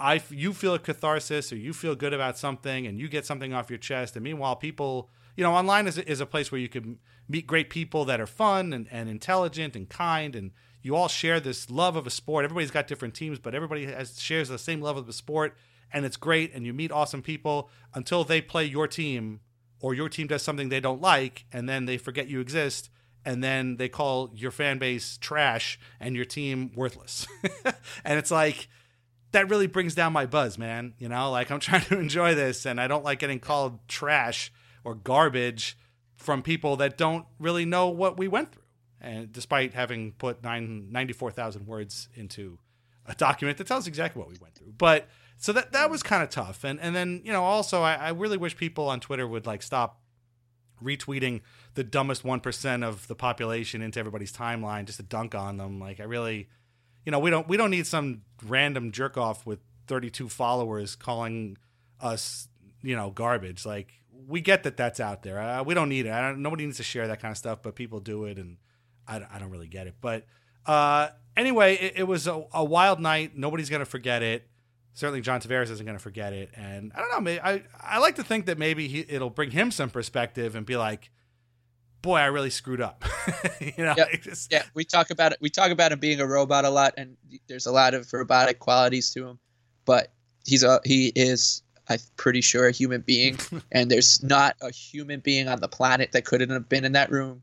Speaker 1: i you feel a catharsis or you feel good about something and you get something off your chest. And meanwhile people you know online is, is a place where you can meet great people that are fun and, and intelligent and kind. And you all share this love of a sport. Everybody's got different teams but everybody has shares the same love of the sport. And it's great. And you meet awesome people until they play your team or your team does something they don't like and then they forget you exist. And then they call your fan base trash and your team worthless. (laughs) and it's like that really brings down my buzz, man. You know, like I'm (laughs) trying to enjoy this and I don't like getting called trash or garbage from people that don't really know what we went through. And despite having put nine, 94,000 words into a document that tells exactly what we went through. But so that that was kind of tough. And and then you know also I, I really wish people on Twitter would like stop retweeting the dumbest one percent of the population into everybody's timeline just to dunk on them. Like I really, you know, we don't we don't need some random jerk off with 32 followers calling us, you know, garbage. Like we get that that's out there. Uh, we don't need it. Don't, nobody needs to share that kind of stuff, but people do it, and I, I don't really get it. But uh, anyway, it, it was a, a, wild night. Nobody's gonna forget it. Certainly, John Tavares isn't gonna forget it. And I don't know. Maybe, I I like to think that maybe he, it'll bring him some perspective and be like, boy, I really screwed up. (laughs) you know,
Speaker 2: yep. just... yeah. We talk about it. We talk about him being a robot a lot, and there's a lot of robotic qualities to him. But he's a he is I'm pretty sure a human being, (laughs) and there's not a human being on the planet that couldn't have been in that room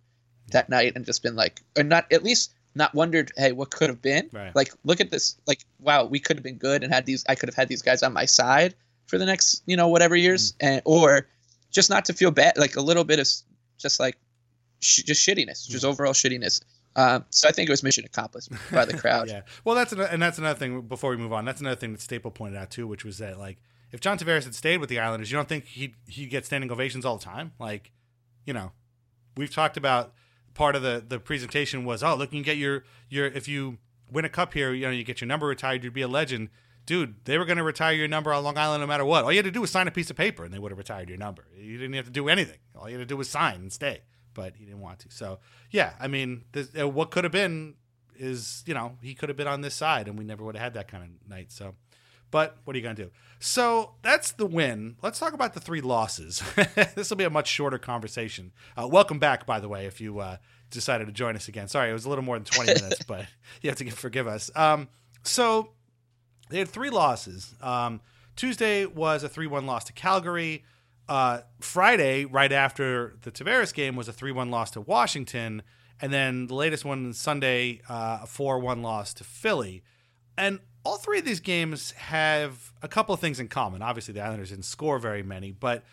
Speaker 2: that night and just been like, or not at least not wondered, hey, what could have been?
Speaker 1: Right.
Speaker 2: Like, look at this. Like, wow, we could have been good and had these. I could have had these guys on my side for the next, you know, whatever years, mm. and or just not to feel bad, like a little bit of just like sh- just shittiness, just mm. overall shittiness. Um, so I think it was mission accomplished by the (laughs) crowd.
Speaker 1: yeah. Well, that's an, and that's another thing. Before we move on, that's another thing that Staple pointed out too, which was that like if John Tavares had stayed with the Islanders, you don't think he he get standing ovations all the time? Like, you know, we've talked about part of the the presentation was oh look you can get your your if you win a cup here you know you get your number retired you'd be a legend dude they were going to retire your number on long island no matter what all you had to do was sign a piece of paper and they would have retired your number you didn't have to do anything all you had to do was sign and stay but he didn't want to so yeah i mean this, uh, what could have been is you know he could have been on this side and we never would have had that kind of night so but what are you going to do? So that's the win. Let's talk about the three losses. (laughs) this will be a much shorter conversation. Uh, welcome back, by the way, if you uh, decided to join us again. Sorry, it was a little more than 20 (laughs) minutes, but (laughs) you have to forgive us. Um, so they had three losses. Um, Tuesday was a 3 1 loss to Calgary. Uh, Friday, right after the Tavares game, was a 3 1 loss to Washington. And then the latest one, Sunday, uh, a 4 1 loss to Philly. And all three of these games have a couple of things in common. Obviously, the Islanders didn't score very many, but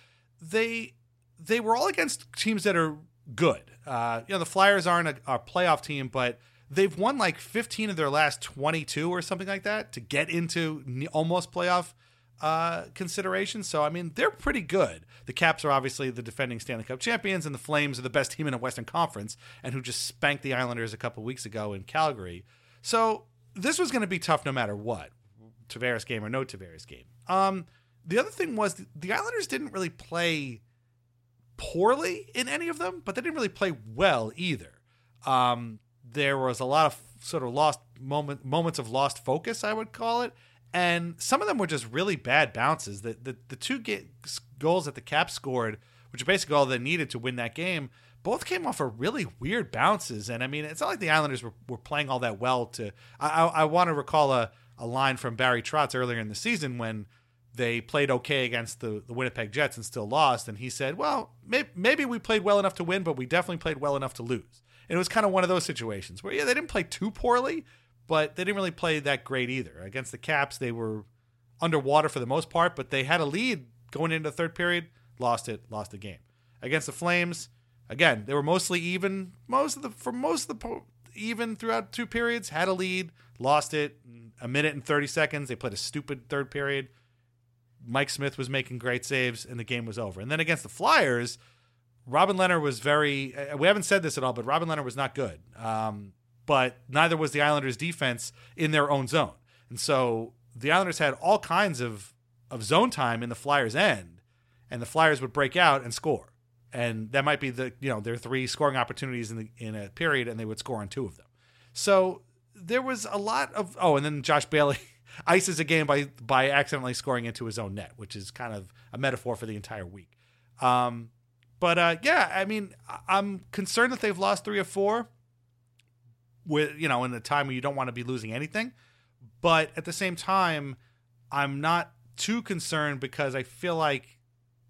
Speaker 1: they they were all against teams that are good. Uh, you know, the Flyers aren't a, a, playoff team, but they've won like 15 of their last 22 or something like that to get into almost playoff uh, consideration. So, I mean, they're pretty good. The Caps are obviously the defending Stanley Cup champions, and the Flames are the best team in the Western Conference and who just spanked the Islanders a couple weeks ago in Calgary. So, this was going to be tough no matter what, Tavares game or no Tavares game. Um, the other thing was the Islanders didn't really play poorly in any of them, but they didn't really play well either. Um, there was a lot of sort of lost moment moments of lost focus, I would call it, and some of them were just really bad bounces. The the, the two goals that the Caps scored, which are basically all they needed to win that game, both came off of really weird bounces. And I mean, it's not like the Islanders were, were playing all that well. To I, I, I want to recall a, a line from Barry Trotz earlier in the season when they played okay against the, the Winnipeg Jets and still lost. And he said, well, may, maybe we played well enough to win, but we definitely played well enough to lose. And it was kind of one of those situations where, yeah, they didn't play too poorly, but they didn't really play that great either. Against the Caps, they were underwater for the most part, but they had a lead going into the third period, lost it, lost the game. Against the Flames, Again, they were mostly even. Most of the for most of the po- even throughout two periods. Had a lead, lost it. A minute and thirty seconds. They played a stupid third period. Mike Smith was making great saves, and the game was over. And then against the Flyers, Robin Lehner was very. Uh, we haven't said this at all, but Robin Lehner was not good. Um, but neither was the Islanders' defense in their own zone, and so the Islanders had all kinds of of zone time in the Flyers' end, and the Flyers would break out and score and that might be the you know their three scoring opportunities in the in a period, and they would score on two of them. So there was a lot of oh, and then Josh Bailey (laughs) ices a game by by accidentally scoring into his own net, which is kind of a metaphor for the entire week. Um, but uh, yeah, I mean, I'm concerned that they've lost three or four. With you know, in a time where you don't want to be losing anything, but at the same time, I'm not too concerned because I feel like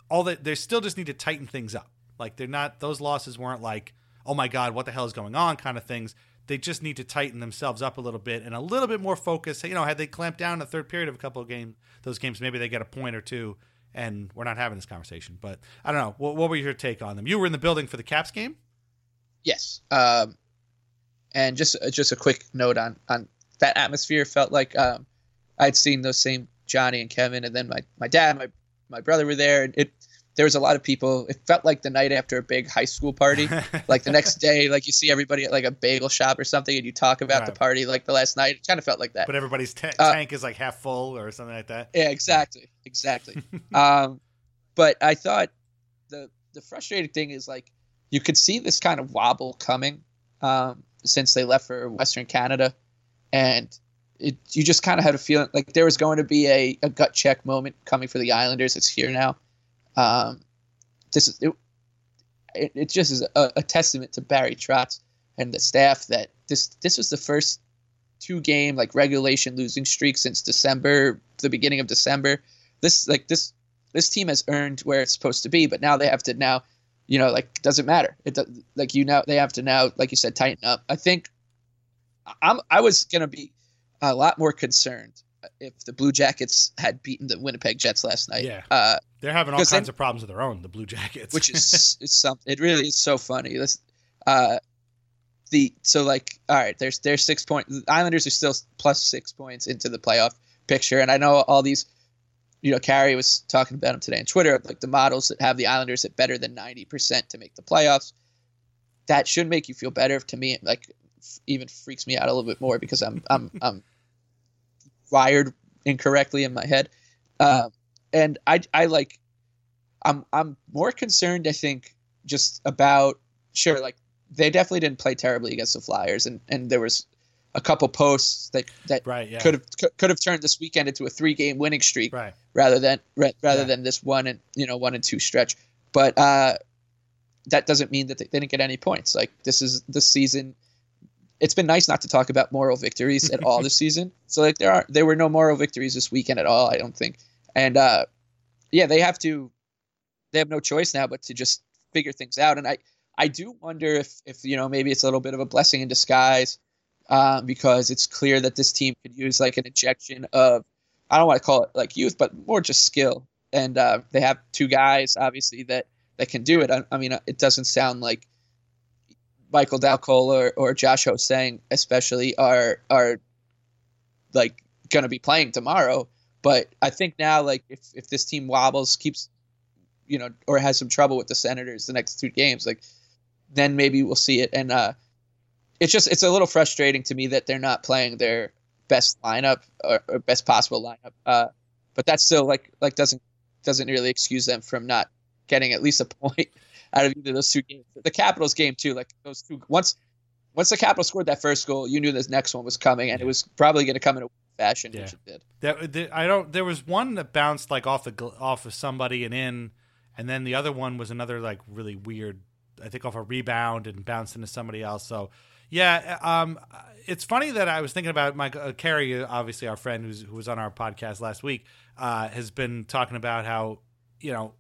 Speaker 1: all that they still just need to tighten things up. Like they're not those losses weren't like, oh my god, what the hell is going on kind of things. They just need to tighten themselves up a little bit and a little bit more focus. You know, had they clamped down the third period of a couple of games, those games, maybe they get a point or two. And we're not having this conversation, but I don't know. What, what were your take on them? You were in the building for the Caps game.
Speaker 2: Yes. Um, and just just a quick note on on that atmosphere felt like um, I'd seen those same Johnny and Kevin, and then my my dad, my my brother were there, and it there was a lot of people. It felt like the night after a big high school party. (laughs) like the next day, like you see everybody at like a bagel shop or something, and you talk about
Speaker 1: Right.
Speaker 2: the party like the last night. It kind of felt like that.
Speaker 1: But everybody's ta-
Speaker 2: Uh,
Speaker 1: tank is like half full or something like that.
Speaker 2: Yeah, exactly, exactly. (laughs) um, but I thought the the frustrating thing is like you could see this kind of wobble coming um, since they left for Western Canada, and it you just kind of had a feeling like there was going to be a, a gut check moment coming for the Islanders. It's here now. Um, this is it. It, it just is a, a testament to Barry Trotz and the staff that this this was the first two game like regulation losing streak since December, the beginning of December. This like this this team has earned where it's supposed to be, but now they have to now, you know, like doesn't matter. It does, like you know they have to now, like you said, tighten up. I think I'm I was gonna be a lot more concerned if the Blue Jackets had beaten the Winnipeg Jets last night.
Speaker 1: Yeah.
Speaker 2: Uh,
Speaker 1: They're having all kinds
Speaker 2: then-
Speaker 1: of problems of their own, the Blue Jackets.
Speaker 2: which is (laughs) it's something. It really is so funny. This, uh, the so like all right, there's there's six point. The Islanders are still plus six points into the playoff picture, and I know all these. You know, Carey was talking about them today on Twitter, like the models that have the Islanders at better than ninety percent to make the playoffs. That should make you feel better. To me, like even freaks me out a little bit more because I'm I'm (laughs) I'm wired incorrectly in my head, um, and I I like I'm I'm more concerned. I think just about sure, like they definitely didn't play terribly against the Flyers, and and there was a couple posts that that
Speaker 1: right, yeah.
Speaker 2: could have could have turned this weekend into a three game winning streak
Speaker 1: Right.
Speaker 2: rather than ra- rather
Speaker 1: Yeah.
Speaker 2: than this one and you know one and two stretch. But uh, that doesn't mean that they didn't get any points. Like this is the season. It's been nice not to talk about moral victories at all (laughs) this season. So like there are there were no moral victories this weekend at all. I don't think. And uh, yeah, they have to. They have no choice now but to just figure things out. And I I do wonder if if you know maybe it's a little bit of a blessing in disguise um, because it's clear that this team could use like an injection of I don't want to call it like youth, but more just skill. And uh, they have two guys, obviously, that that can do it. I, I mean, uh, it doesn't sound like Michael Dal Colle or, or Josh Ho-Sang, especially, are are like going to be playing tomorrow. But I think now, like if if this team wobbles, keeps, you know, or has some trouble with the Senators the next two games, like then maybe we'll see it. And uh, it's just it's a little frustrating to me that they're not playing their best lineup or, or best possible lineup. Uh, but that's still like like doesn't doesn't really excuse them from not getting at least a (laughs) point out of either of those two games. The Capitals game too, like those two once once the Capitals scored that first goal, you knew this next one was coming, and it was probably going to come in a fashion,
Speaker 1: Yeah.
Speaker 2: which it did.
Speaker 1: That, that- I don't. There was one that bounced like off the off of somebody and in, and then the other one was another like really weird. I think off a rebound and bounced into somebody else. So yeah, um, it's funny that I was thinking about Mike uh, Carey, obviously our friend who was on our podcast last week, uh, has been talking about how you know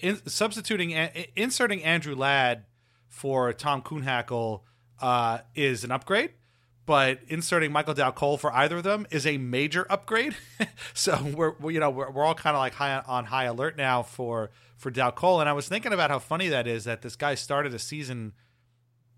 Speaker 1: in, substituting inserting Andrew Ladd for Tom Kuhnhackl uh, is an upgrade but inserting Michael Dal Colle for either of them is a major upgrade. (laughs) so we're, we you know we're, we're all kind of like high on high alert now for for Dal Colle. And I was thinking about how funny that is that this guy started a season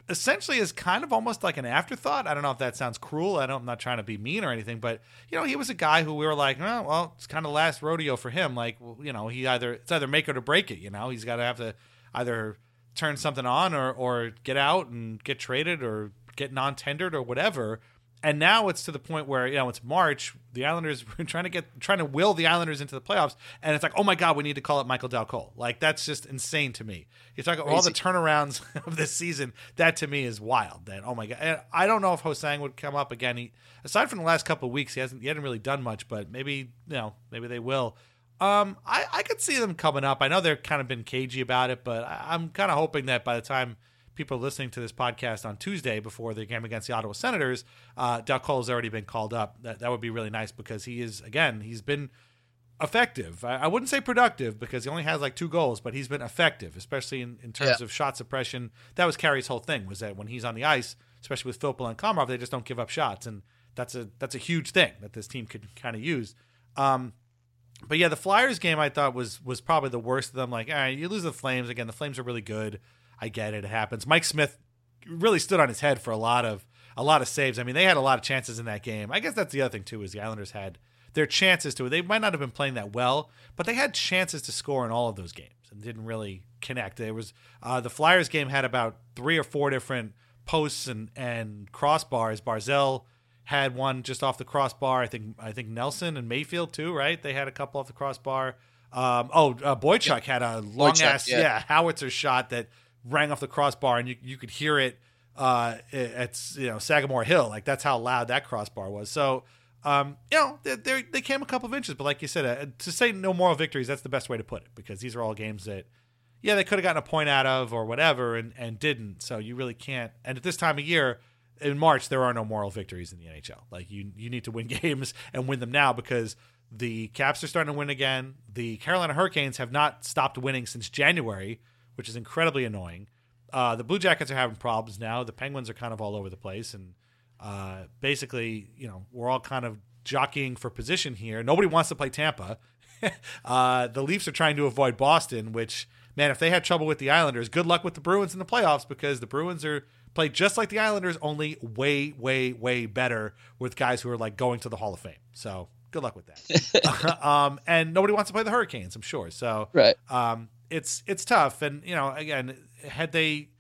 Speaker 1: essentially is kind of almost like an afterthought. I don't know if that sounds cruel. I don't, I'm not trying to be mean or anything, but you know he was a guy who we were like, oh, well, it's kind of last rodeo for him. Like you know he either it's either make it or break it. You know he's got to have to either turn something on or or get out and get traded or get non-tendered or whatever. And now it's to the point where you know it's March. The Islanders (laughs) were trying to get trying to will the Islanders into the playoffs, and it's like, oh my god, we need to call it Michael Dal Colle. Like that's just insane to me. You talk about all the turnarounds (laughs) of this season. That to me is wild. That oh my god, and I don't know if Ho-Sang would come up again. He aside from the last couple of weeks, he hasn't he hasn't really done much, but maybe you know maybe they will. Um, I, I could see them coming up. I know they're kind of been cagey about it, but I, I'm kind of hoping that by the time people listening to this podcast on Tuesday before the game against the Ottawa Senators, uh, Dal Colle has already been called up. That that would be really nice because he is again he's been effective. I, I wouldn't say productive because he only has like two goals, but he's been effective, especially in, in terms
Speaker 2: Yeah.
Speaker 1: of shot suppression. That was Carey's whole thing was that when he's on the ice, especially with Filppula and Komarov, they just don't give up shots, and that's a that's a huge thing that this team could kind of use. Um, but yeah, the Flyers game I thought was was probably the worst of them. Like, all right, you lose the Flames again. The Flames are really good. I get it. It happens. Mike Smith really stood on his head for a lot of a lot of saves. I mean, they had a lot of chances in that game. I guess that's the other thing too is the Islanders had their chances to. They might not have been playing that well, but they had chances to score in all of those games and didn't really connect. There was uh, the Flyers game had about three or four different posts and and crossbars. Barzal had one just off the crossbar. I think I think Nelson and Mayfield too, right? They had a couple off the crossbar. Um, oh, uh, Boychuk had a long
Speaker 2: Boychuk,
Speaker 1: ass
Speaker 2: yeah.
Speaker 1: yeah. howitzer shot that rang off the crossbar, and you you could hear it uh, at you know Sagamore Hill. Like that's how loud that crossbar was. So. Um, you know, they, they came a couple of inches, but like you said, uh, to say no moral victories, that's the best way to put it because these are all games that, yeah, they could have gotten a point out of or whatever, and and didn't. So you really can't. And at this time of year, in March, there are no moral victories in the NHL. Like you you need to win (laughs) games and win them now because the Caps are starting to win again. The Carolina Hurricanes have not stopped winning since January, which is incredibly annoying. Uh, the Blue Jackets are having problems now. The Penguins are kind of all over the place, and uh, basically, you know, we're all kind of jockeying for position here. Nobody wants to play Tampa. (laughs) uh, the Leafs are trying to avoid Boston, which man, if they had trouble with the Islanders, good luck with the Bruins in the playoffs because the Bruins are played just like the Islanders, only way, way, way better with guys who are like going to the Hall of Fame. So good luck with that. (laughs) (laughs) um, and nobody wants to play the Hurricanes, I'm sure. So
Speaker 2: Right.
Speaker 1: um, it's it's tough. And you know, again, had they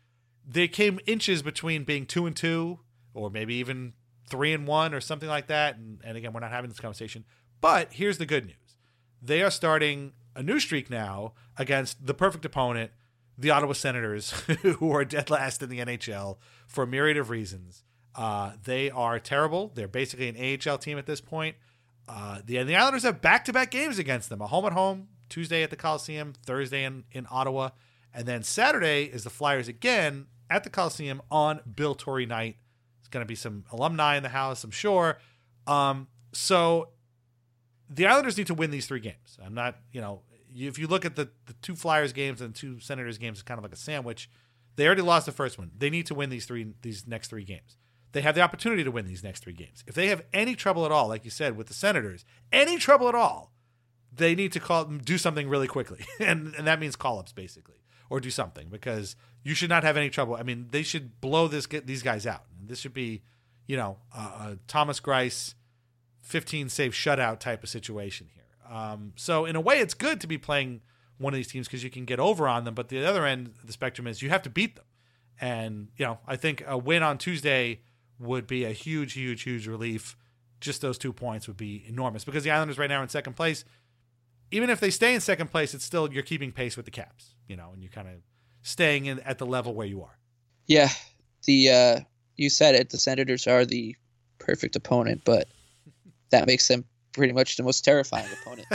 Speaker 1: they came inches between being two and two, or maybe even three and one, or something like that. And, and again, we're not having this conversation. But here's the good news: they are starting a new streak now against the perfect opponent, the Ottawa Senators, (laughs) who are dead last in the NHL for a myriad of reasons. Uh, they are terrible. They're basically an AHL team at this point. Uh, the, the Islanders have back to back games against them a home at home, Tuesday at the Coliseum, Thursday in, in Ottawa. And then Saturday is the Flyers again at the Coliseum on Bill Torrey night. It's going to be some alumni in the house, I'm sure. Um, so the Islanders need to win these three games. I'm not, you know, if you look at the, the two Flyers games and two Senators games, it's kind of like a sandwich. They already lost the first one. They need to win these three these next three games. They have the opportunity to win these next three games. If they have any trouble at all, like you said with the Senators, any trouble at all, they need to call do something really quickly, (laughs) and and that means call ups basically, or do something because you should not have any trouble. I mean, they should blow this get these guys out. This should be, you know, a, Thomas Greiss, fifteen save shutout type of situation here. Um, so in a way, it's good to be playing one of these teams because you can get over on them. But the other end of the spectrum is you have to beat them, and you know, I think a win on Tuesday would be a huge, huge, huge relief. Just those two points would be enormous because the Islanders right now in second place even if they stay in second place, it's still you're keeping pace with the Caps, you know, and you're kind of staying in at the level where you are.
Speaker 2: Yeah, the uh, you said it. The Senators are the perfect opponent, but (laughs) that makes them pretty much the most terrifying opponent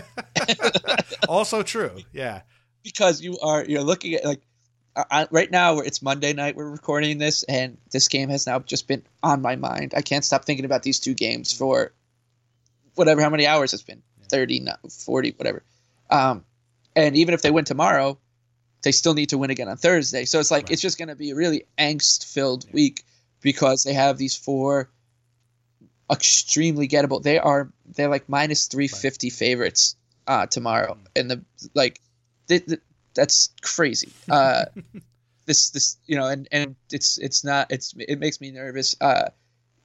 Speaker 2: (laughs)
Speaker 1: also true, yeah.
Speaker 2: because you are you're looking at like right now it's Monday night. We're recording this, and this game has now just been on my mind. I can't stop thinking about these two games for whatever how many hours it's been 30 40 whatever. Um and even if they win tomorrow they still need to win again on thursday. So it's like it's just going to be a really angst filled week because they have these four extremely gettable they are they're like minus 350 favorites uh tomorrow. And the like th- th- that's crazy. Uh (laughs) this this you know and and it's it's not it's it makes me nervous uh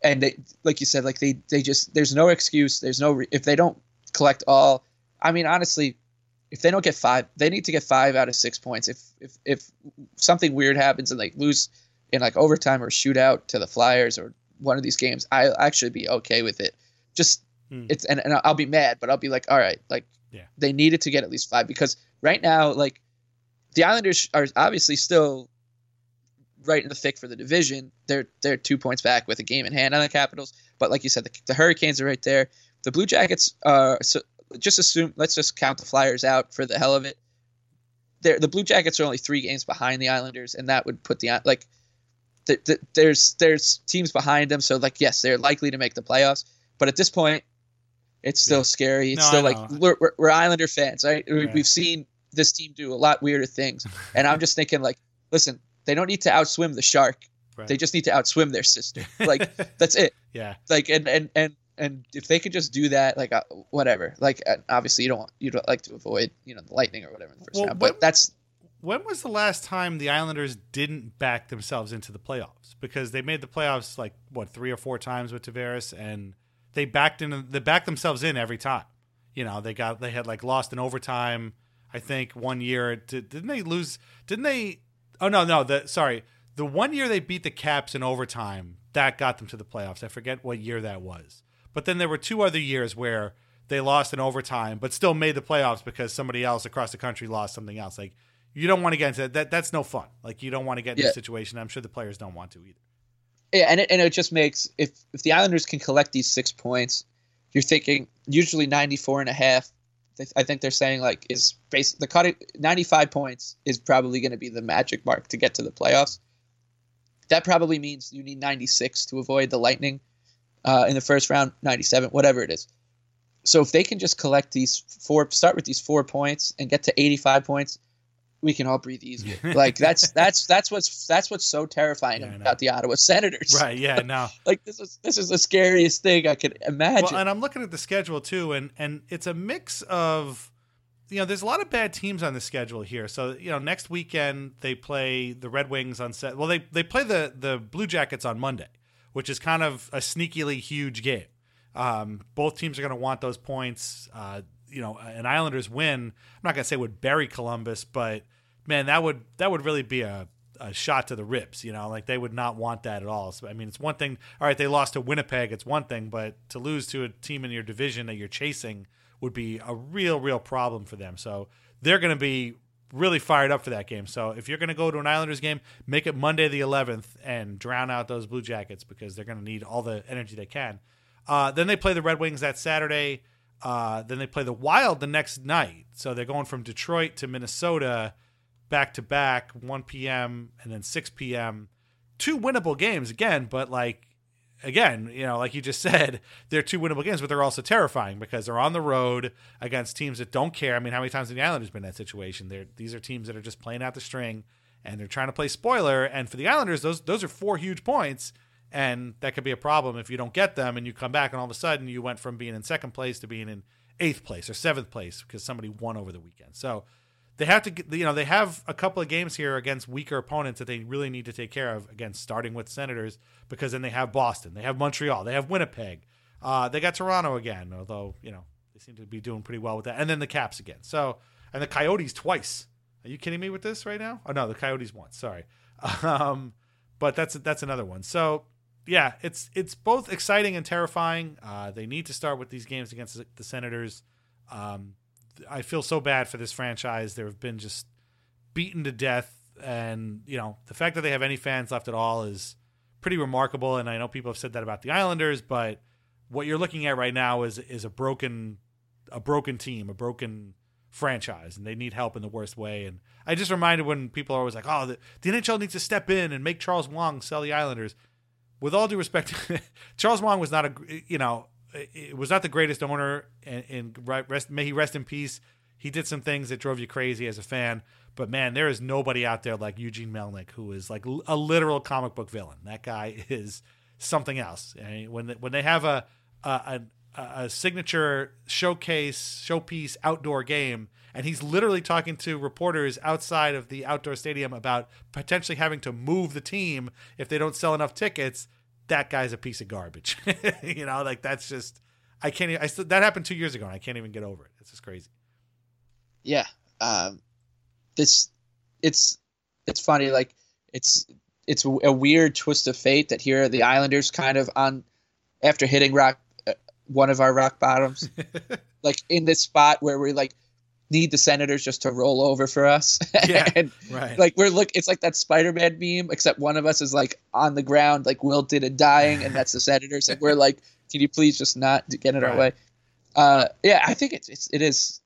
Speaker 2: and they like you said like they they just there's no excuse there's no re- if they don't collect all i mean honestly if they don't get five they need to get five out of six points if if if something weird happens and they lose in like overtime or shootout to the flyers or one of these games i'll actually be okay with it just
Speaker 1: Hmm.
Speaker 2: it's and, and i'll be mad but i'll be like all right like
Speaker 1: Yeah.
Speaker 2: they needed to get at least five because right now like the islanders are obviously still right in the thick for the division. They're they're two points back with a game in hand on the Capitals. But like you said, the, the Hurricanes are right there. The Blue Jackets are so just assume. Let's just count the Flyers out for the hell of it. They're, the Blue Jackets are only three games behind the Islanders, and that would put the like. The, the, there's there's teams behind them, so like yes, they're likely to make the playoffs. But at this point, it's still scary. It's
Speaker 1: No,
Speaker 2: still like we're, we're, we're Islander fans, right?
Speaker 1: Right.
Speaker 2: We've seen this team do a lot weirder things, and I'm just thinking like, listen, they don't need to outswim the shark.
Speaker 1: Right.
Speaker 2: They just need to outswim their sister. (laughs) Like that's it.
Speaker 1: yeah,
Speaker 2: Like and and and and if they could just do that, like uh, whatever. Like uh, obviously you don't want you don't like to avoid you know the lightning or whatever in the first
Speaker 1: Well,
Speaker 2: round, but
Speaker 1: what-
Speaker 2: that's
Speaker 1: when was the last time the Islanders didn't back themselves into the playoffs? Because they made the playoffs like what three or four times with Tavares, and they backed in. They backed themselves in every time. You know, they got they had like lost in overtime. I think one year did, didn't they lose? Didn't they? Oh no, no. The sorry, the one year they beat the Caps in overtime that got them to the playoffs. I forget what year that was. But then there were two other years where they lost in overtime, but still made the playoffs because somebody else across the country lost something else. Like you don't want to get into that. that that's no fun. Like you don't want to get in
Speaker 2: Yeah.
Speaker 1: this situation. I'm sure the players don't want to either.
Speaker 2: Yeah, and it, and it just makes if if the Islanders can collect these six points, you're thinking usually 94 and a half. I think they're saying like is base the cutting 95 points is probably going to be the magic mark to get to the playoffs. That probably means you need 96 to avoid the Lightning uh, in the first round, 97, whatever it is. So if they can just collect these four, start with these four points and get to 85 points, we can all breathe easier. like that's that's that's what's that's what's so terrifying
Speaker 1: Yeah,
Speaker 2: about the Ottawa Senators.
Speaker 1: Right? Yeah. No. (laughs)
Speaker 2: Like this is this is the scariest thing I could imagine.
Speaker 1: Well, and I'm looking at the schedule too, and and it's a mix of, you know, there's a lot of bad teams on the schedule here. So you know, next weekend they play the Red Wings on set. Well, they they play the the Blue Jackets on Monday, which is kind of a sneakily huge game. Um, both teams are going to want those points. Uh, you know, an Islanders win. I'm not going to say would bury Columbus, but man, that would that would really be a a shot to the ribs, you know, like they would not want that at all. So, I mean, it's one thing. All right, they lost to Winnipeg, it's one thing, but to lose to a team in your division that you're chasing would be a real, real problem for them. So they're going to be really fired up for that game. So if you're going to go to an Islanders game, make it Monday the 11th and drown out those Blue Jackets because they're going to need all the energy they can. Uh, then they play the Red Wings that Saturday. Uh, then they play the Wild the next night. So they're going from Detroit to Minnesota back to back, 1 p.m. and then 6 p.m. Two winnable games again, but like again, you know, like you just (laughs) said, they're two winnable games, but they're also terrifying because they're on the road against teams that don't care. I mean, how many times have the Islanders been in that situation? They're these are teams that are just playing out the string and they're trying to play spoiler. And for the Islanders, those those are four huge points. And that could be a problem if you don't get them and you come back and all of a sudden you went from being in second place to being in eighth place or seventh place because somebody won over the weekend. So they have to you know, they have a couple of games here against weaker opponents that they really need to take care of. Again, starting with Senators because then they have Boston, they have Montreal, they have Winnipeg, uh, they got Toronto again. Although you know they seem to be doing pretty well with that, and then the Caps again. So and the Coyotes twice. Are you kidding me with this right now? Oh no, the Coyotes once. Sorry, (laughs) um, but that's that's another one. So yeah, it's it's both exciting and terrifying. Uh, they need to start with these games against the, the Senators. Um, I feel so bad for this franchise. They've been just beaten to death, and you know the fact that they have any fans left at all is pretty remarkable. And I know people have said that about the Islanders, but what you're looking at right now is is a broken a broken team, a broken franchise, and they need help in the worst way. And I just reminded when people are always like, "Oh, the, the NHL needs to step in and make Charles Wang sell the Islanders." With all due respect, (laughs) Charles Wang was not a you know it was not the greatest owner, and, and rest, may he rest in peace. He did some things that drove you crazy as a fan, but man, there is nobody out there like Eugene Melnyk who is like a literal comic book villain. That guy (laughs) is something else. When they, when they have a a, a a signature showcase showpiece outdoor game and he's literally talking to reporters outside of the outdoor stadium about potentially having to move the team if they don't sell enough tickets that guy's a piece of garbage. (laughs) You know like that's just i can't even, I still, that happened two years ago and i can't even get over it. It's just crazy.
Speaker 2: Yeah um this it's it's funny like it's it's a weird twist of fate that here are the islanders kind of on after hitting rock uh, one of our rock bottoms (laughs) like in this spot where we're like need the senators just to roll over for us (laughs)
Speaker 1: Yeah,
Speaker 2: and
Speaker 1: right.
Speaker 2: like we're look it's like that spider-man meme except one of us is like on the ground like wilted and dying and that's the senators and we're like can you please just not get in our way uh yeah i think it's, it's it is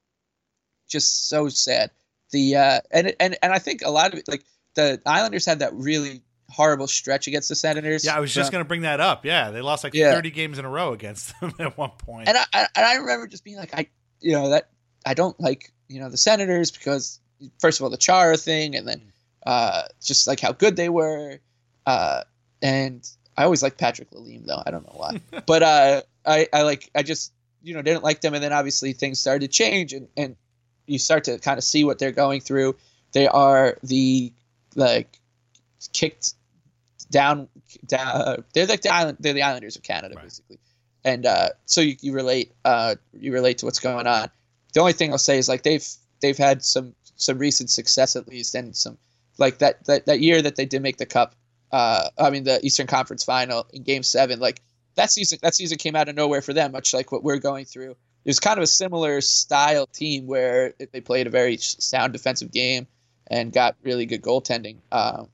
Speaker 2: just so sad the uh and and and i think a lot of it like the islanders had that really horrible stretch against the senators
Speaker 1: yeah i was just going to bring that up yeah they lost like
Speaker 2: Yeah.
Speaker 1: 30 games in a row against (laughs) them at one point.
Speaker 2: point and I, I and I remember just being like, I, you know, that I don't like, you know, the Senators because first of all the Chara thing, and then uh, just like how good they were, uh, and I always like Patrick Lalime though. I don't know why, (laughs) but uh, I, I like, I just, you know, didn't like them, and then obviously things started to change, and and you start to kind of see what they're going through. They are the like kicked down down. They're like the island. They're the Islanders of Canada,
Speaker 1: Right.
Speaker 2: basically. And uh, so you, you relate. Uh, you relate to what's going on. The only thing I'll say is like they've they've had some some recent success at least, and some like that that, that year that they did make the cup. Uh, I mean the Eastern Conference Final in Game Seven. Like that season, that season came out of nowhere for them, much like what we're going through. It was kind of a similar style team where they played a very sound defensive game and got really good goaltending. Um,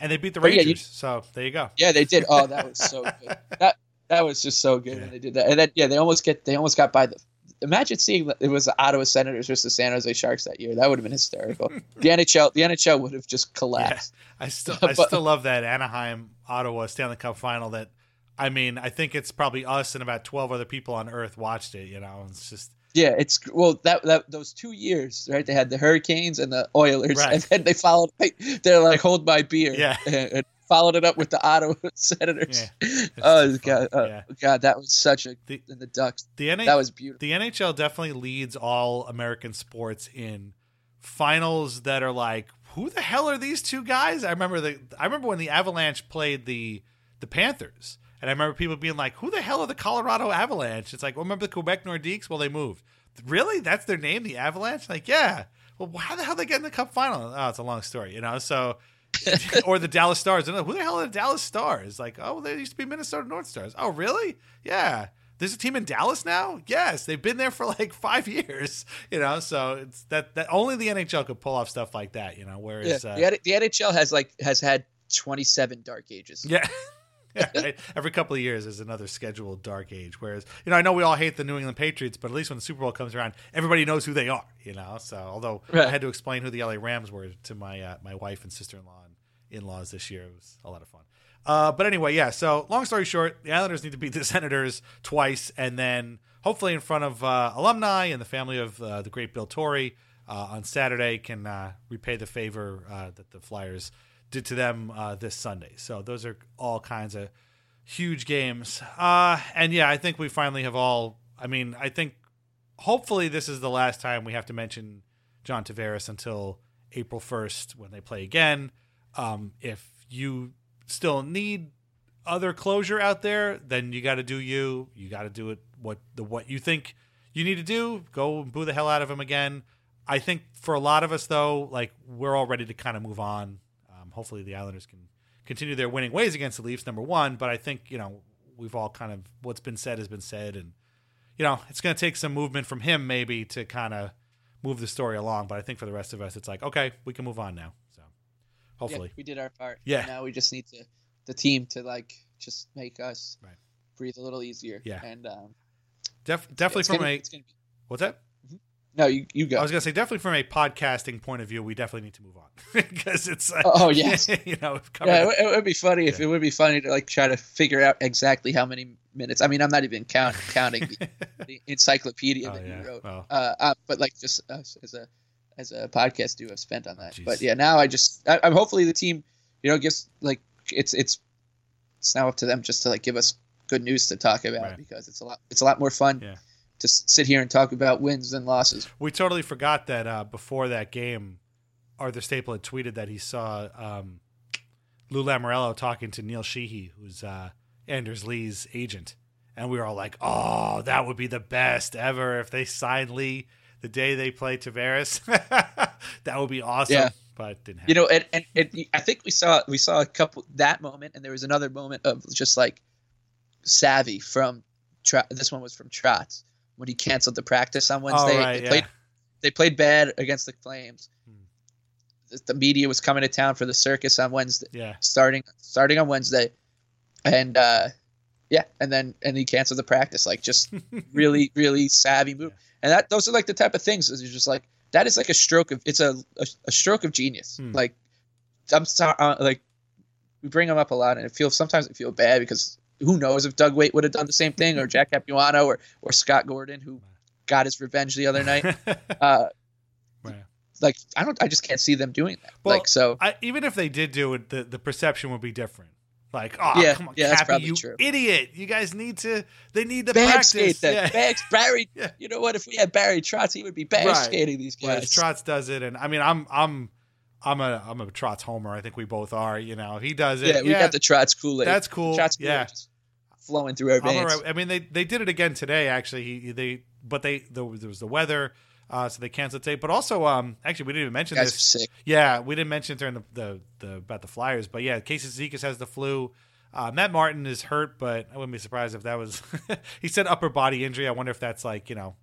Speaker 1: And they beat the
Speaker 2: But yeah,
Speaker 1: Rangers.
Speaker 2: you-
Speaker 1: so there you go.
Speaker 2: yeah, they did. Oh, that was so (laughs) good. That that was just so good
Speaker 1: Yeah.
Speaker 2: when they did that. And then yeah, they almost get they almost got by the. Imagine seeing that it was the Ottawa Senators versus the San Jose Sharks that year. That would have been hysterical. (laughs) the NHL the NHL would have just
Speaker 1: Yeah,
Speaker 2: collapsed.
Speaker 1: I still (laughs) I
Speaker 2: But-
Speaker 1: still love that Anaheim Ottawa Stanley Cup final. That I mean, I think it's probably us and about twelve other people on Earth watched it. You know, it's just
Speaker 2: Yeah, it's well that that those two years, right? They had the Hurricanes and the Oilers,
Speaker 1: Right.
Speaker 2: and then they followed. They're like, "Hold my beer,"
Speaker 1: Yeah.
Speaker 2: and, and followed it up with the Ottawa (laughs) Senators.
Speaker 1: Yeah. (laughs)
Speaker 2: Oh god, oh,
Speaker 1: Yeah.
Speaker 2: god, that was such a
Speaker 1: The-
Speaker 2: and the Ducks.
Speaker 1: the NH-
Speaker 2: That was beautiful.
Speaker 1: the NHL definitely leads all American sports in finals that are like, who the hell are these two guys? I remember the I remember when the Avalanche played the the Panthers, and I remember people being like, who the hell are the Colorado Avalanche? It's like, well, remember the Quebec Nordiques? Well, they moved. Really? That's their name, the Avalanche? Like, yeah. Well, how the hell they get in the Cup final? Oh, it's a long story, you know. So. (laughs) or the Dallas Stars. Who the hell are the Dallas Stars? Like, oh, they used to be Minnesota North Stars. Oh, really? Yeah. There's a team in Dallas now. Yes, they've been there for like (laughs) five years. You know, so it's that that only the NHL could pull off stuff like that. You know,
Speaker 2: Yeah,
Speaker 1: whereas uh,
Speaker 2: the, the NHL has like has had 27 dark ages.
Speaker 1: yeah. (laughs) Yeah, right. (laughs) Every couple of years is another scheduled dark age. Whereas, you know, I know we all hate the New England Patriots, but at least when the Super Bowl comes around, everybody knows who they are. You know, so although I had to explain who the LA Rams were to my uh, my wife and sister in law and in laws this year, it was a lot of fun. Uh, but anyway, yeah. So long story short, the Islanders need to beat the (laughs) Senators twice, and then hopefully in front of uh, alumni and the family of uh, the great Bill Torrey uh, on Saturday can uh, repay the favor uh, that the Flyers did to them uh, this Sunday. So those are all kinds of huge games. Uh, and yeah, I think we finally have all. I mean, I think hopefully this is the last time we have to mention John Tavares until April 1st when they play again. Um, if you still need other closure out there, then you got to do you. You got to do it what the what you think you need to do. Go and boo the hell out of him again. I think for a lot of us though, like we're all ready to kind of move on. Hopefully the Islanders can continue their winning ways against the Leafs. Number one, but I think you know we've all kind of what's been said has been said, and you know it's going to take some movement from him maybe to kind of move the story along. But I think for the rest of us, it's like okay, we can move on now. So
Speaker 2: Yeah,
Speaker 1: hopefully,
Speaker 2: we did our part.
Speaker 1: Yeah.
Speaker 2: Now we just need to the team to like just make us
Speaker 1: Right.
Speaker 2: breathe a little easier.
Speaker 1: Yeah.
Speaker 2: And um,
Speaker 1: Def- definitely from
Speaker 2: gonna-
Speaker 1: a
Speaker 2: be-
Speaker 1: what's that?
Speaker 2: No, you you go.
Speaker 1: I was gonna say definitely from a podcasting point of view, we definitely need to move on (laughs) because it's uh,
Speaker 2: Oh, yes. (laughs)
Speaker 1: you know
Speaker 2: yeah, it,
Speaker 1: it.
Speaker 2: would- be funny if it would be funny to like try to figure out exactly how many minutes. I mean, I'm not even count, (laughs) counting the, the encyclopedia
Speaker 1: Oh,
Speaker 2: that
Speaker 1: yeah.
Speaker 2: you wrote.
Speaker 1: Well.
Speaker 2: Uh, uh, but like just us as a as a podcast do have spent on that.
Speaker 1: jeez.
Speaker 2: but yeah, now I just I, I'm hopefully the team, you know, gives like it's it's it's now up to them just to like give us good news to talk about
Speaker 1: Right.
Speaker 2: because it's a lot it's a lot more fun
Speaker 1: Yeah.
Speaker 2: To sit here and talk about wins and losses.
Speaker 1: We totally forgot that uh, before that game, Arthur Staple had tweeted that he saw um, Lou Lamoriello talking to Neil Sheehy, who's uh, Anders Lee's agent, and we were all like, "Oh, that would be the best ever if they signed Lee the day they play Tavares. (laughs) that would be awesome."
Speaker 2: Yeah.
Speaker 1: But it didn't happen.
Speaker 2: You know, and, and, and I think we saw we saw a couple that moment, and there was another moment of just like savvy from Tr- this one was from Trotz when he canceled the practice on Wednesday.
Speaker 1: oh, right,
Speaker 2: they
Speaker 1: yeah.
Speaker 2: played they played bad against the Flames.
Speaker 1: Hmm.
Speaker 2: The- media was coming to town for the circus on Wednesday,
Speaker 1: yeah.
Speaker 2: starting starting on Wednesday, and uh, yeah, and then and he canceled the practice. Like just (laughs) really really savvy move, and that those are like the type of things. Is just like that is like a stroke of it's a a, a stroke of genius.
Speaker 1: Hmm.
Speaker 2: Like I'm sorry, uh, like we bring him up a lot, and it feels sometimes it feels bad because who knows if Doug Weight would have done the same thing, or Jack Capuano, or or Scott Gordon, who got his revenge the other night. (laughs) Uh,
Speaker 1: Right.
Speaker 2: like I don't, I just can't see them doing that.
Speaker 1: Well,
Speaker 2: like so,
Speaker 1: I, even if they did do it, the, the perception would be different. Like, oh,
Speaker 2: Yeah,
Speaker 1: come on,
Speaker 2: yeah,
Speaker 1: Cappy, you
Speaker 2: true.
Speaker 1: idiot! You guys need to. They need to
Speaker 2: bag
Speaker 1: practice.
Speaker 2: skate them.
Speaker 1: Yeah.
Speaker 2: Bags, (laughs) Barry.
Speaker 1: Yeah.
Speaker 2: You know what? If we had Barry Trotz, he would be bag
Speaker 1: Right.
Speaker 2: skating these
Speaker 1: Whereas
Speaker 2: guys.
Speaker 1: Trotz does it, and I mean, I'm I'm I'm a I'm a Trotz homer. I think we both are. You know, he does it.
Speaker 2: Yeah, we got the Trotz Kool Aid.
Speaker 1: That's cool.
Speaker 2: Trotz Kool-Aid
Speaker 1: Yeah.
Speaker 2: flowing through our veins.
Speaker 1: right. I mean, they they did it again today. Actually, he, they but they there was the weather, uh, so they canceled today. But also, um, actually, we didn't even mention this.
Speaker 2: sick.
Speaker 1: Yeah, we didn't mention it during the, the, the about the Flyers, but yeah, Casey Cizikas has the flu. Uh, Matt Martin is hurt, but I wouldn't be surprised if that was. (laughs) he said upper body injury. I wonder if that's like you know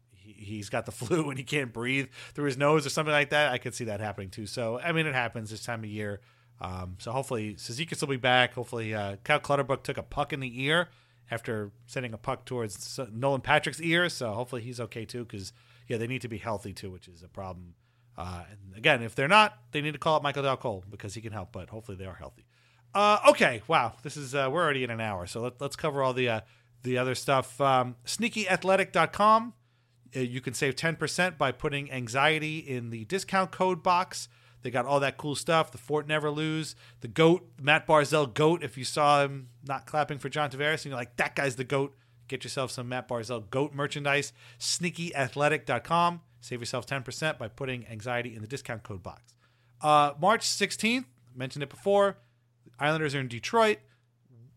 Speaker 1: he's got the (laughs) flu and he can't breathe through his nose or something like that. I could see that happening too. So I mean, it happens this time of year. Um, so hopefully Cizikas will be back. Hopefully, uh, Cal Clutterbuck took a puck in the ear after sending a puck towards Nolan Patrick's ear. So hopefully he's okay too, because yeah, they need to be healthy too, which is a problem. Uh, and again, if they're not, they need to call up Michael Dal Colle because he can help. But hopefully they are healthy. Uh, okay, wow, this is uh, we're already in an hour, so let, let's cover all the uh, the other stuff. Um, SneakyAthletic.com. Uh, you can save ten percent by putting anxiety in the discount code box. They got all that cool stuff. The Fort Never Lose, the Goat, Matt Barzal Goat. If you saw him not clapping for John Tavares and you're like, that guy's the Goat, get yourself some Matt Barzal Goat merchandise. SneakyAthletic.com. Save yourself 10% by putting anxiety in the discount code box. Uh, March 16th, mentioned it before. Islanders are in Detroit.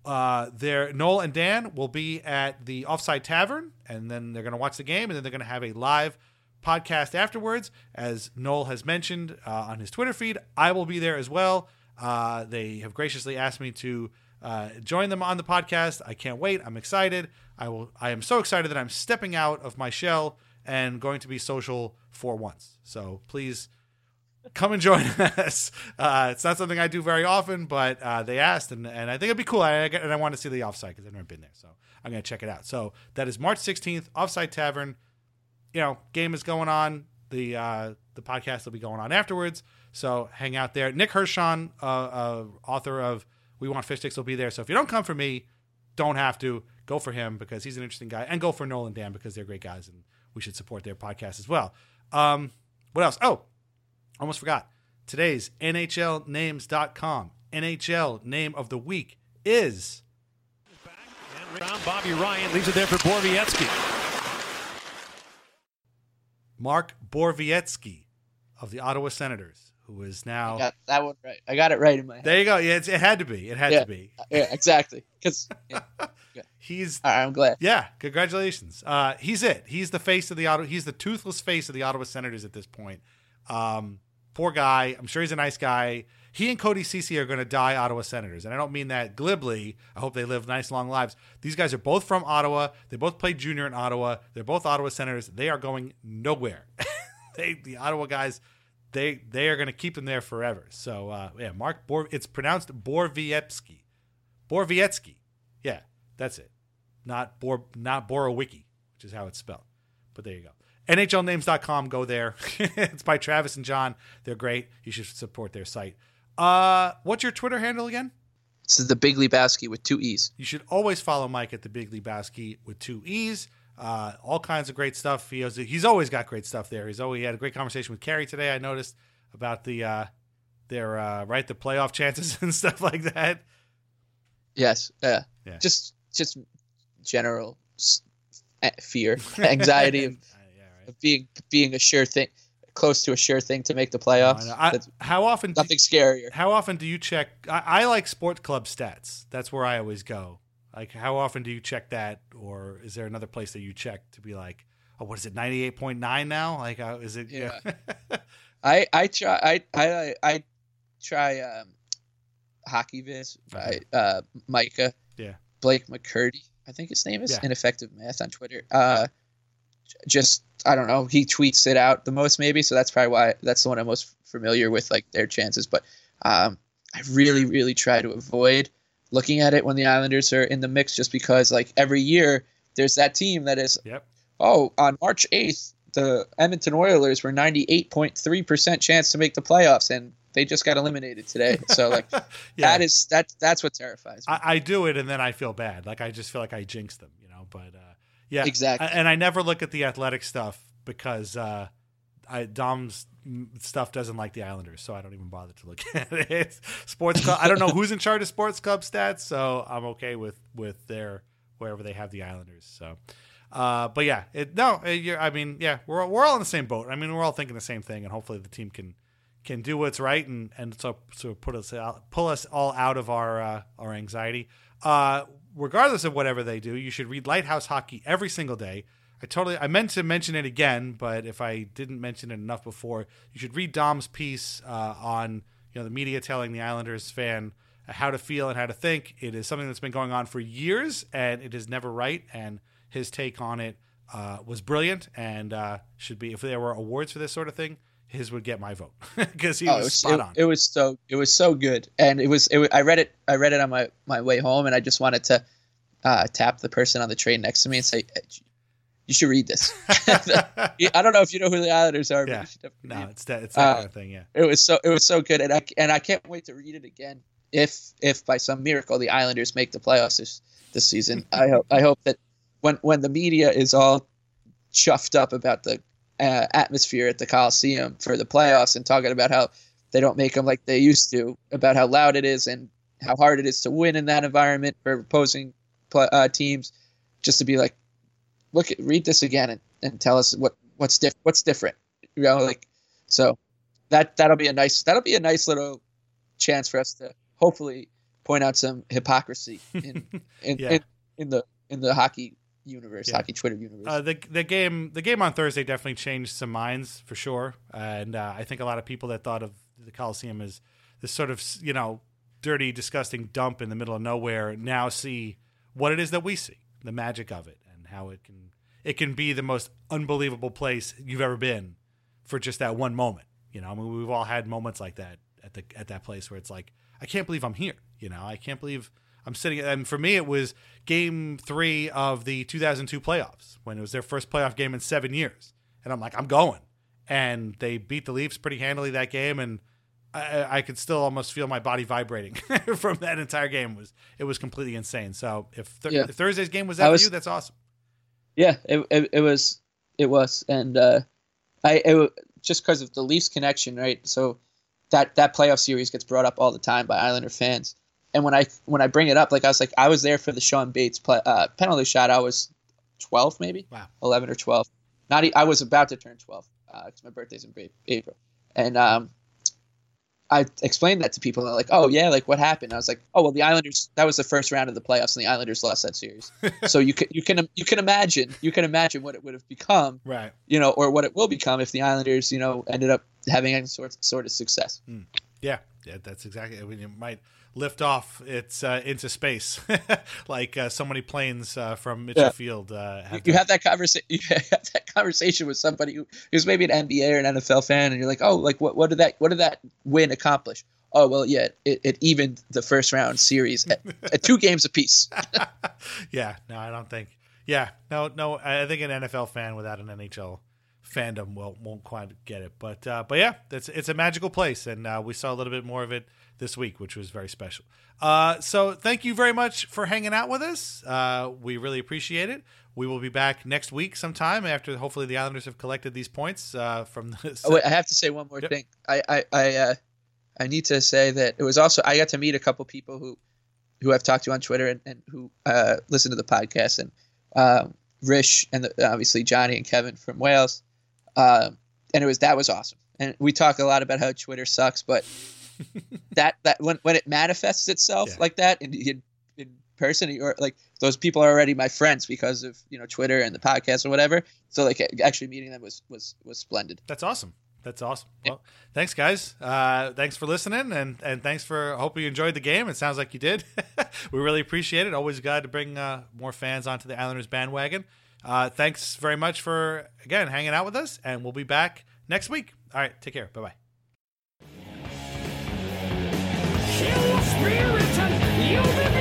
Speaker 1: Uh, there, Noel and Dan will be at the Offside Tavern, and then they're going to watch the game, and then they're going to have a live podcast afterwards. As Noel has mentioned uh, on his Twitter feed, I will be there as well. Uh, they have graciously asked me to uh, join them on the podcast. I can't wait. I'm excited. I will. I am so excited that I'm stepping out of my shell and going to be social for once. So please come and join (laughs) us. Uh, it's not something I do very often, but uh, they asked, and, and I think it'd be cool. I, and I want to see the Offside because I've never been there, so I'm going to check it out. So that is March 16th, Offside Tavern. You know, game is going on. The uh, the podcast will be going on afterwards. So hang out there. Nick Hirshon, uh, uh, author of We Want Fish Sticks, will be there. So if you don't come for me, don't have to go for him because he's an interesting guy, and go for Noel and Dan because they're great guys, and we should support their podcast as well. Um, what else? Oh, almost forgot. Today's NHLnames.com NHL name of the week is
Speaker 3: Bobby Ryan leaves it there for Borvietsky.
Speaker 1: Mark Borvietsky of the Ottawa Senators, who is now.
Speaker 2: I got that one right. I got it right in my head.
Speaker 1: There you go. Yeah, it's, it had to be. It had
Speaker 2: yeah,
Speaker 1: to be.
Speaker 2: Yeah, exactly. Because (laughs) yeah.
Speaker 1: He's.
Speaker 2: All right, I'm glad.
Speaker 1: Yeah, congratulations. Uh, he's it. He's the face of the Ottawa. He's the toothless face of the Ottawa Senators at this point. Um, poor guy. I'm sure he's a nice guy. He and Cody Cece are going to die Ottawa Senators, and I don't mean that glibly. I hope they live nice, long lives. These guys are both from Ottawa. They both played junior in Ottawa. They're both Ottawa Senators. They are going nowhere. (laughs) they, the Ottawa guys, they they are going to keep them there forever. So uh, yeah, Mark Bor. It's pronounced Borvietsky. Borvietsky. Yeah, that's it. Not Bor, not Borowicki, which is how it's spelled. But there you go. NHLnames.com. Go there. (laughs) it's by Travis and John. They're great. You should support their site. Uh, what's your Twitter handle again?
Speaker 2: This is the Big Lebowski with two E's.
Speaker 1: You should always follow Mike at the Big Lebowski with two E's. Uh, all kinds of great stuff. He has, he's always got great stuff there. He's always he had a great conversation with Carey today. I noticed about the uh, their uh, right the playoff chances (laughs) and stuff like that.
Speaker 2: Yes. Yeah. Just just general eh, fear, (laughs) anxiety of,
Speaker 1: right.
Speaker 2: of being being a sure thing, close to a sure thing to make the playoffs.
Speaker 1: I- how often? Do,
Speaker 2: nothing scarier.
Speaker 1: how often do you check? I, I like Sport Club stats. That's where I always go. Like, how often do you check that, or is there another place that you check to be like, oh, what is it, ninety eight point nine now? Like, uh, is it?
Speaker 2: Yeah. (laughs) I I try I I I try um, HockeyViz by uh, Micah
Speaker 1: yeah.
Speaker 2: Blake McCurdy. I think his name is
Speaker 1: Yeah.
Speaker 2: ineffective math on Twitter. Uh, just I don't know. He tweets it out the most maybe, so that's probably why that's the one I'm most familiar with, like their chances. But um, I really really try to avoid looking at it when the Islanders are in the mix, just because like every year there's that team that is
Speaker 1: Yep.
Speaker 2: oh, on March 8th, the Edmonton Oilers were 98.3% chance to make the playoffs, and they just got eliminated today. So, like, (laughs)
Speaker 1: Yeah.
Speaker 2: that is that that's what terrifies me.
Speaker 1: I, I do it and then I feel bad. Like I just feel like I jinxed them, you know. But uh, yeah,
Speaker 2: Exactly.
Speaker 1: And I never look at the athletic stuff because uh, I Dom's stuff doesn't like the Islanders, so I don't even bother to look (laughs) at it. Sports club. I don't know who's in charge of sports club stats, so I'm okay with with their wherever they have the Islanders. So. Uh, but yeah, it, no, it, you're, I mean, yeah, we're we're all in the same boat. I mean, we're all thinking the same thing, and hopefully the team can can do what's right and and so so put us out, pull us all out of our uh, our anxiety. Uh, regardless of whatever they do, you should read Lighthouse Hockey every single day. I totally I meant to mention it again, but if I didn't mention it enough before, you should read Dom's piece uh, on you know the media telling the Islanders fan how to feel and how to think. It is something that's been going on for years, and it is never right. And his take on it uh, was brilliant, and uh, should be if there were awards for this sort of thing, his would get my vote (laughs) because he
Speaker 2: Oh,
Speaker 1: was,
Speaker 2: was,
Speaker 1: spot
Speaker 2: it,
Speaker 1: on.
Speaker 2: it was so it was so good, and it was, it was I read it I read it on my my way home, and I just wanted to uh, tap the person on the train next to me and say, "You should read this." (laughs) I don't know if you know who the Islanders are, but
Speaker 1: yeah,
Speaker 2: you should definitely
Speaker 1: no,
Speaker 2: it.
Speaker 1: it's that it's that
Speaker 2: Uh,
Speaker 1: kind of thing. Yeah,
Speaker 2: It was so it was so good, and I and I can't wait to read it again. If if by some miracle the Islanders make the playoffs this this season, I hope I hope that when when the media is all chuffed up about the uh, atmosphere at the Coliseum for the playoffs and talking about how they don't make them like they used to, about how loud it is and how hard it is to win in that environment for opposing uh, teams, just to be like, look, at, read this again and, and tell us what what's diff- what's different, you know, like so that that'll be a nice that'll be a nice little chance for us to hopefully point out some hypocrisy in (laughs) in,
Speaker 1: Yeah.
Speaker 2: in, in the in the hockey universe,
Speaker 1: Yeah.
Speaker 2: hockey Twitter universe.
Speaker 1: Uh, the the game the game on Thursday definitely changed some minds for sure, and uh, I think a lot of people that thought of the Coliseum as this sort of you know dirty, disgusting dump in the middle of nowhere now see what it is that we see, the magic of it, and how it can it can be the most unbelievable place you've ever been for just that one moment. You know, I mean, we've all had moments like that at the at that place where it's like, I can't believe I'm here. You know, I can't believe I'm sitting. And for me, it was Game Three of the 2002 playoffs when it was their first playoff game in seven years, and I'm like, I'm going. And they beat the Leafs pretty handily that game, and I, I could still almost feel my body vibrating (laughs) from that entire game. It was it was completely insane. So if, th-
Speaker 2: Yeah.
Speaker 1: if Thursday's game was that
Speaker 2: was-
Speaker 1: for you, that's awesome.
Speaker 2: Yeah, it, it, it was it was, and uh, I it, just because of the Leafs connection, right? So that that playoff series gets brought up all the time by Islander fans, and when I when I bring it up, like I was like I was there for the Shawn Bates play, uh, penalty shot. I was twelve, maybe
Speaker 1: Wow.
Speaker 2: eleven or twelve. Not e- I was about to turn twelve because my birthday's in April, and um, I explained that to people. And they're like, "Oh yeah, like what happened?" I was like, "Oh well, the Islanders. That was the first round of the playoffs, and the Islanders lost that series. (laughs) so you can you can you can imagine you can imagine what it would have become,
Speaker 1: Right.
Speaker 2: you know, or what it will become if the Islanders, you know, ended up having any sort sort of success.
Speaker 1: Yeah, yeah, that's exactly. I mean, it might lift off its uh, into space, (laughs) like uh, so many planes uh, from Mitchell
Speaker 2: Yeah.
Speaker 1: Field. Uh,
Speaker 2: You,
Speaker 1: have
Speaker 2: you have that conversation. (laughs) You have that conversation with somebody who, who's maybe an NBA or an NFL fan, and you're like, "Oh, like what? What did that? What did that win accomplish?" Oh, well, yeah, it, it evened the first round series at, (laughs) at two games apiece.
Speaker 1: yeah, no, I don't think. Yeah, no, no. I think an NFL fan without an NHL fandom will won't quite get it. But uh, but yeah, it's it's a magical place, and uh, we saw a little bit more of it this week, which was very special. Uh, so thank you very much for hanging out with us. Uh, we really appreciate it. We will be back next week sometime after hopefully the Islanders have collected these points uh, from the.
Speaker 2: Oh, wait, (laughs) I have to say one more
Speaker 1: Yep.
Speaker 2: thing. I I I, uh, I need to say that it was also I got to meet a couple people who who I've talked to on Twitter and, and who uh, listen to the podcast and um, Rish and the, obviously Johnny and Kevin from Wales. Um, and it was that was awesome. And we talk a lot about how Twitter sucks, but (laughs) that that when when it manifests itself
Speaker 1: Yeah.
Speaker 2: like that in, in in person, or like those people are already my friends because of you know Twitter and the podcast or whatever. So like actually meeting them was was was splendid.
Speaker 1: That's awesome. That's awesome. Well, thanks, guys. Uh, thanks for listening, and and thanks for. Hope you enjoyed the game. It sounds like you did. (laughs) we really appreciate it. Always glad to bring uh, more fans onto the Islanders bandwagon. Uh, thanks very much for again hanging out with us, and we'll be back next week. All right, take care. Bye bye.
Speaker 4: Kill be